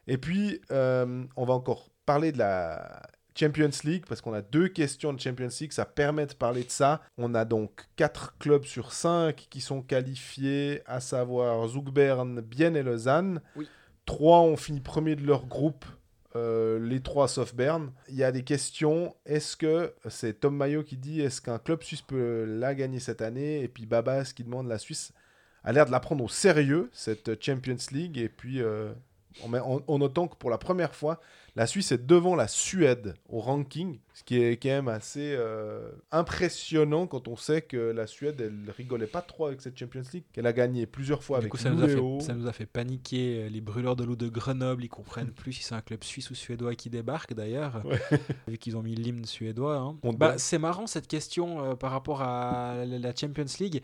Et puis, euh, on va encore parler de la Champions League, parce qu'on a deux questions de Champions League, ça permet de parler de ça. On a donc quatre clubs sur cinq qui sont qualifiés, à savoir Zug Bern, Bienne et Lausanne. Oui. Trois ont fini premier de leur groupe euh, les trois sauf Berne. Il y a des questions. Est-ce que c'est Tom Mayo qui dit est-ce qu'un club suisse peut la gagner cette année? Et puis Babas qui demande la Suisse a l'air de la prendre au sérieux cette Champions League? Et puis euh, en, notant que pour la première fois, la Suisse est devant la Suède au ranking, ce qui est quand même assez euh, impressionnant quand on sait que la Suède, elle rigolait pas trop avec cette Champions League, qu'elle a gagné plusieurs fois Du avec coup, ça nous, a Luleå. fait, ça nous a fait paniquer. euh, Les brûleurs de loups de Grenoble, ils comprennent plus si c'est un club suisse ou suédois qui débarque d'ailleurs, Ouais. vu qu'ils ont mis l'hymne suédois. hein. Bah, c'est marrant cette question euh, par rapport à la Champions League.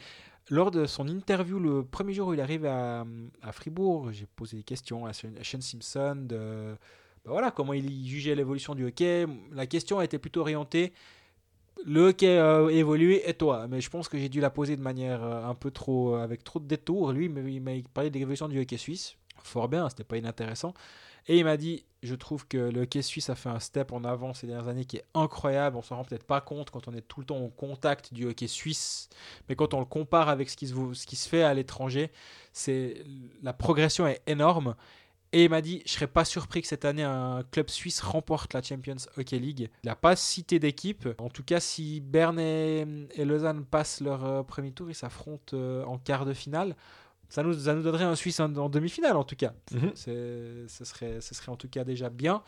Lors de son interview, le premier jour où il arrive à, à Fribourg, j'ai posé des questions à Sean Simpson de bah voilà, comment il jugeait l'évolution du hockey. La question a été plutôt orientée le hockey a évolué et toi? Mais je pense que j'ai dû la poser de manière euh, un peu trop. euh, avec trop de détours. Lui, il m'a- parlé de l'évolution du hockey suisse. Fort bien, c'était pas inintéressant. Et il m'a dit Je trouve que le hockey suisse a fait un step en avant ces dernières années qui est incroyable. On s'en rend peut-être pas compte quand on est tout le temps au contact du hockey suisse. Mais quand on le compare avec ce qui se, ce qui se fait à l'étranger, c'est la progression est énorme. Et il m'a dit, je serais pas surpris que cette année un club suisse remporte la Champions Hockey League. Il n'a pas cité d'équipe. En tout cas, si Berne et, et Lausanne passent leur euh, premier tour, ils s'affrontent euh, en quart de finale. Ça nous, ça nous donnerait un Suisse en, en demi-finale en tout cas. C'est- Ce serait, ce serait en tout cas déjà bien.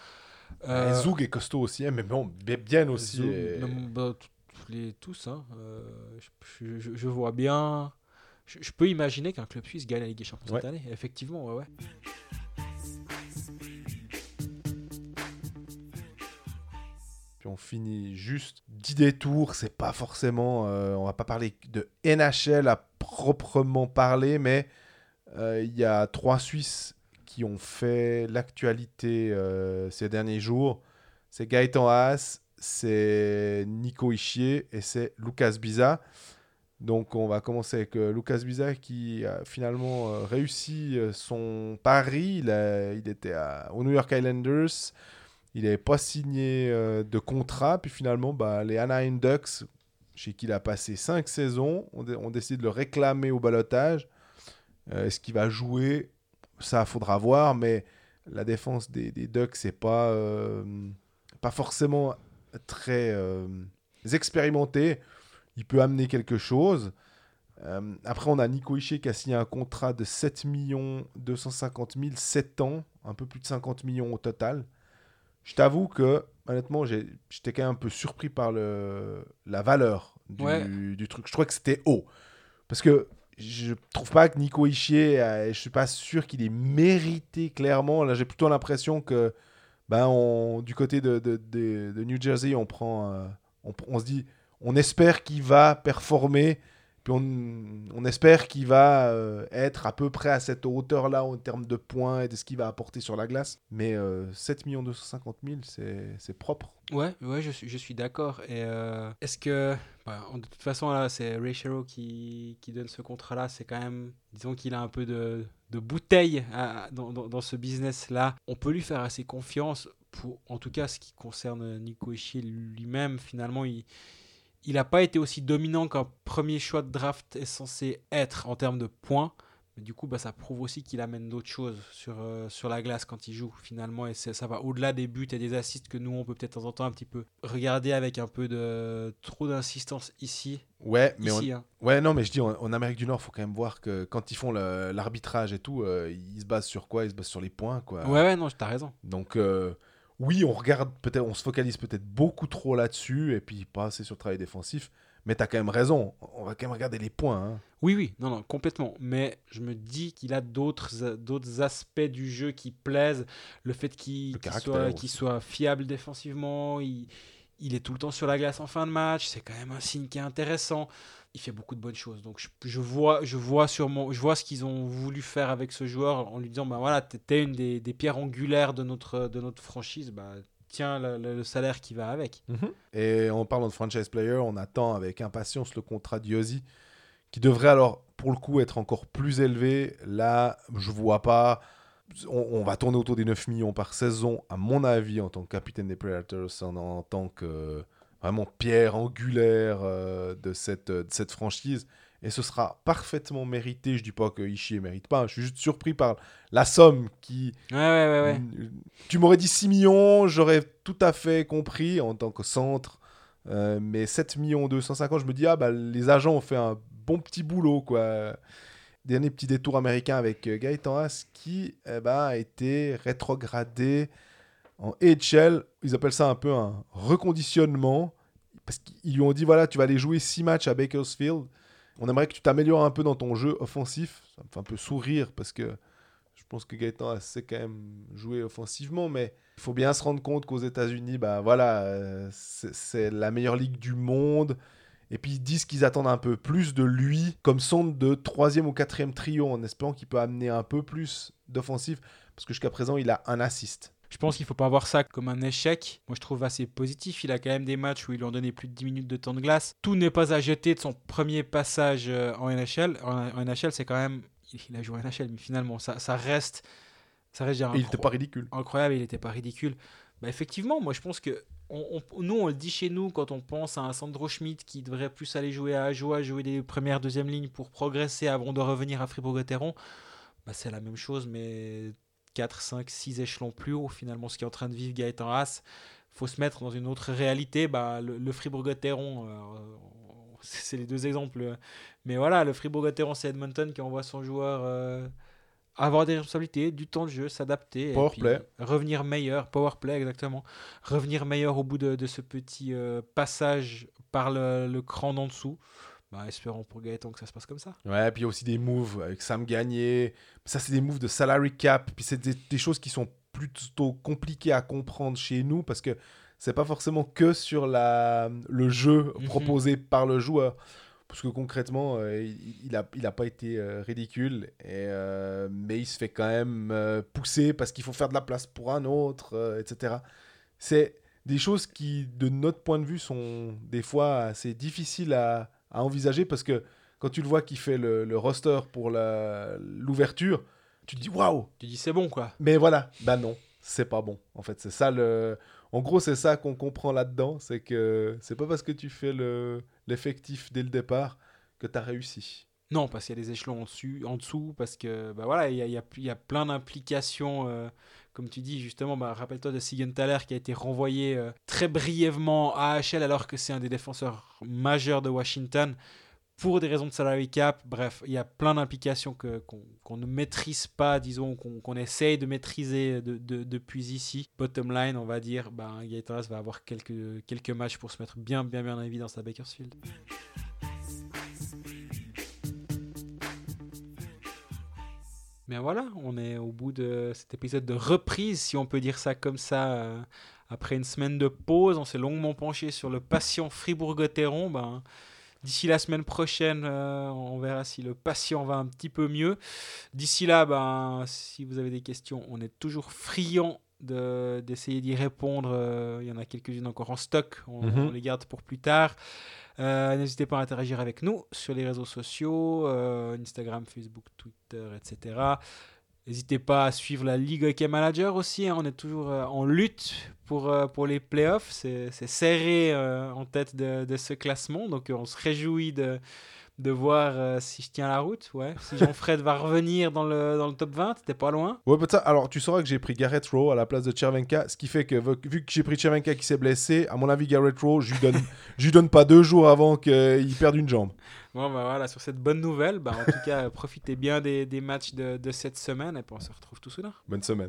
Euh, Zug est costaud aussi, hein, mais bon, bi- bien aussi. Et- bah, les, tous. hein. Euh, je, je- je vois bien. Je, je peux imaginer qu'un club suisse gagne la Ligue des Champions cette année. Effectivement, ouais, ouais. On finit juste 10 détours, c'est pas forcément. euh, on va pas parler de NHL à proprement parler, mais euh, il y a trois Suisses qui ont fait l'actualité euh, ces derniers jours. C'est Gaëtan Haas, c'est Nico Ischier et c'est Lucas Biza. Donc on va commencer avec Lucas Biza qui a finalement réussi son pari. Il, était à- New York Islanders. Il n'avait pas signé euh, de contrat. Puis finalement, bah, les Anaheim Ducks, chez qui il a passé 5 saisons, ont, dé- ont décidé de le réclamer au balotage. Euh, Est-ce qu'il va jouer? Ça, faudra voir. Mais la défense des, Ducks, c'est pas, euh, pas forcément très euh, expérimenté. Il peut amener quelque chose. Après, on a Nico Ishii qui a signé un contrat de 7 250 000, 7 ans, un peu plus de 50 millions au total. Je t'avoue que, honnêtement, j'étais quand même un peu surpris par le, la valeur du, Ouais. du truc. Je trouvais que c'était haut. Parce que je trouve pas que Nico Ishii, euh, je suis pas sûr qu'il ait mérité clairement. Là, j'ai plutôt l'impression que, ben, on, du côté de, de, de- de New Jersey, on prend, euh, on, on se dit, on espère qu'il va performer. Puis on, espère qu'il va euh, être à peu près à cette hauteur-là en termes de points et de ce qu'il va apporter sur la glace. Mais euh, 7 250 000, c'est propre. Ouais, ouais, je suis, je suis d'accord. Et euh, est-ce que, bah, de toute façon c'est Ray Shero qui, donne ce contrat-là. C'est quand même, disons qu'il a un peu de, bouteille dans, dans ce business-là. On peut lui faire assez confiance pour, en tout cas, ce qui concerne Nico Ishii lui-même. Finalement, il il n'a pas été aussi dominant qu'un premier choix de draft est censé être en termes de points. Mais du coup, bah, ça prouve aussi qu'il amène d'autres choses sur, euh, sur la glace quand il joue, finalement. Et ça va au-delà des buts et des assists que nous, on peut peut-être de temps en temps un petit peu regarder avec un peu de trop d'insistance ici. Ouais, mais ici on- hein. ouais, non, mais je dis en, en Amérique du Nord, faut quand même voir que quand ils font l'arbitrage et tout, euh, ils se basent sur quoi? Ils se basent sur les points, quoi. Ouais, ouais, non, t'as raison. Donc euh, oui, on regarde peut-être, on se focalise peut-être beaucoup trop là-dessus et puis pas assez sur le travail défensif. Mais t'as quand même raison. On va quand même regarder les points. hein. Oui, oui, non, non, complètement. Mais je me dis qu'il a d'autres d'autres aspects du jeu qui plaisent. Le fait qu'il Le qu'il caractère soit, qu'il soit fiable défensivement, il, il est tout le temps sur la glace en fin de match. C'est quand même un signe qui est intéressant. Il fait beaucoup de bonnes choses. Donc je, vois, je vois sûrement, je vois ce qu'ils ont voulu faire avec ce joueur en lui disant, bah voilà, t'es une des, pierres angulaires de notre de notre franchise. Bah tiens le, salaire qui va avec. Et en parlant de franchise player, on attend avec impatience le contrat d'Yossi, qui devrait alors, pour le coup, être encore plus élevé. Là, je vois pas. On, on va tourner autour des 9 millions par saison, à mon avis, en tant que capitaine des Predators, en, en tant que vraiment pierre angulaire euh, de, cette, de cette franchise. et ce sera parfaitement mérité. Je dis pas que Ishii ne mérite pas, je suis juste surpris par la somme qui. Ouais, ouais, ouais. ouais. Tu m'aurais dit 6 millions, j'aurais tout à fait compris en tant que centre. Euh, mais 7 millions 250, je me dis, ah bah les agents ont fait un bon petit boulot, quoi. Dernier petit détour américain avec euh, Gaëtan Haas qui eh ben, a été rétrogradé en AHL. Ils appellent ça un peu un reconditionnement. Parce qu'ils lui ont dit, voilà, tu vas aller jouer 6 matchs à Bakersfield. On aimerait que tu t'améliores un peu dans ton jeu offensif. Ça me fait un peu sourire parce que je pense que Gaëtan sait quand même jouer offensivement, mais il faut bien se rendre compte qu'aux États-Unis, bah voilà, euh, c'est la meilleure ligue du monde. Et puis ils disent qu'ils attendent un peu plus de lui comme sonde de troisième ou quatrième trio en espérant qu'il peut amener un peu plus d'offensif parce que jusqu'à présent il a un assist. Je pense qu'il ne faut pas voir ça comme un échec. Moi, je trouve assez positif. Il a quand même des matchs où ils lui ont donné plus de 10 minutes de temps de glace. Tout n'est pas à jeter de son premier passage euh, en NHL. En NHL, c'est quand même. Il a joué en NHL, mais finalement, ça, ça reste. Ça reste il n'était pas ridicule. Incroyable, il n'était pas ridicule. Bah, effectivement, moi, je pense que. On, nous, on le dit chez nous quand on pense à un Sandro Schmidt qui devrait plus aller jouer à Ajoie, jouer des premières, deuxièmes lignes pour progresser avant de revenir à Fribourg-Gotteron. Bah, c'est la même chose, mais 4, 5, 6 échelons plus haut, finalement, ce qui est en train de vivre Gaëtan Haas. faut se mettre dans une autre réalité. Bah, le, Fribourg-Gotteron, euh, c'est les deux exemples. Mais voilà, le Fribourg-Gotteron, c'est Edmonton qui envoie son joueur euh, avoir des responsabilités, du temps de jeu, s'adapter. Powerplay. Revenir meilleur, powerplay, exactement. Revenir meilleur au bout de, ce petit euh, passage par le, le cran d'en dessous. Bah, espérons pour Gaëtan que ça se passe comme ça. Ouais, puis il y a aussi des moves avec Sam Gagné. Ça, c'est des moves de salary cap. Puis c'est des, choses qui sont plutôt compliquées à comprendre chez nous parce que c'est pas forcément que sur la, le jeu mhm. proposé par le joueur. Parce que concrètement, euh, il, n'a il a pas été euh, ridicule, et, euh, mais il se fait quand même pousser parce qu'il faut faire de la place pour un autre, etc. C'est des choses qui, de notre point de vue, sont des fois assez difficiles à, à envisager parce que quand tu le vois qui fait le, roster pour l'ouverture, tu te dis waouh Tu dis c'est bon quoi. Mais voilà, bah non, c'est pas bon. En fait, c'est ça le. En gros, c'est ça qu'on comprend là-dedans, c'est que c'est pas parce que tu fais l'effectif dès le départ que tu as réussi. Non, parce qu'il y a des échelons en, en dessous, parce que bah voilà, il y a, y, a, y a, plein d'implications. Euh, comme tu dis justement, bah, rappelle-toi de Sigenthaler qui a été renvoyé euh, très brièvement à AHL alors que c'est un des défenseurs majeurs de Washington pour des raisons de salary cap. Bref, il y a plein d'implications qu'on ne maîtrise pas, disons, qu'on essaye de maîtriser de, depuis ici. Bottom line, on va dire, Gaëtan va avoir quelques, quelques matchs pour se mettre bien, bien, bien en évidence à Bakersfield. Mais voilà, on est au bout de cet épisode de reprise, si on peut dire ça comme ça. Euh, après une semaine de pause, on s'est longuement penché sur le patient Fribourg-Gotteron. Ben, D'ici la semaine prochaine, euh, on verra si le patient va un petit peu mieux. D'ici là, ben, si vous avez des questions, on est toujours friand d'essayer d'y répondre. Euh, il y en a quelques-unes encore en stock, on, mhm. on, les garde pour plus tard. Euh, n'hésitez pas à interagir avec nous sur les réseaux sociaux, euh, Instagram, Facebook, Twitter, etc. N'hésitez pas à suivre la Ligue Hockey Manager aussi. Hein. on est toujours en lutte pour, pour les playoffs. C'est serré en tête de, de, ce classement. Donc on se réjouit de, de voir euh, si je tiens la route. Ouais. Si Jean-Fred va revenir dans le, dans le top 20, t'es pas loin. Ouais, ça, alors tu sauras que j'ai pris Garrett Rowe à la place de Chervenka, ce qui fait que vu que j'ai pris Chervenka qui s'est blessé, à mon avis, Garrett Rowe, je lui donne, je lui donne pas deux jours avant qu'il perde une jambe. Bon, bah voilà, sur cette bonne nouvelle, bah, en tout cas, profitez bien des, des matchs de, de cette semaine et puis on se retrouve tout soudain. Bonne semaine.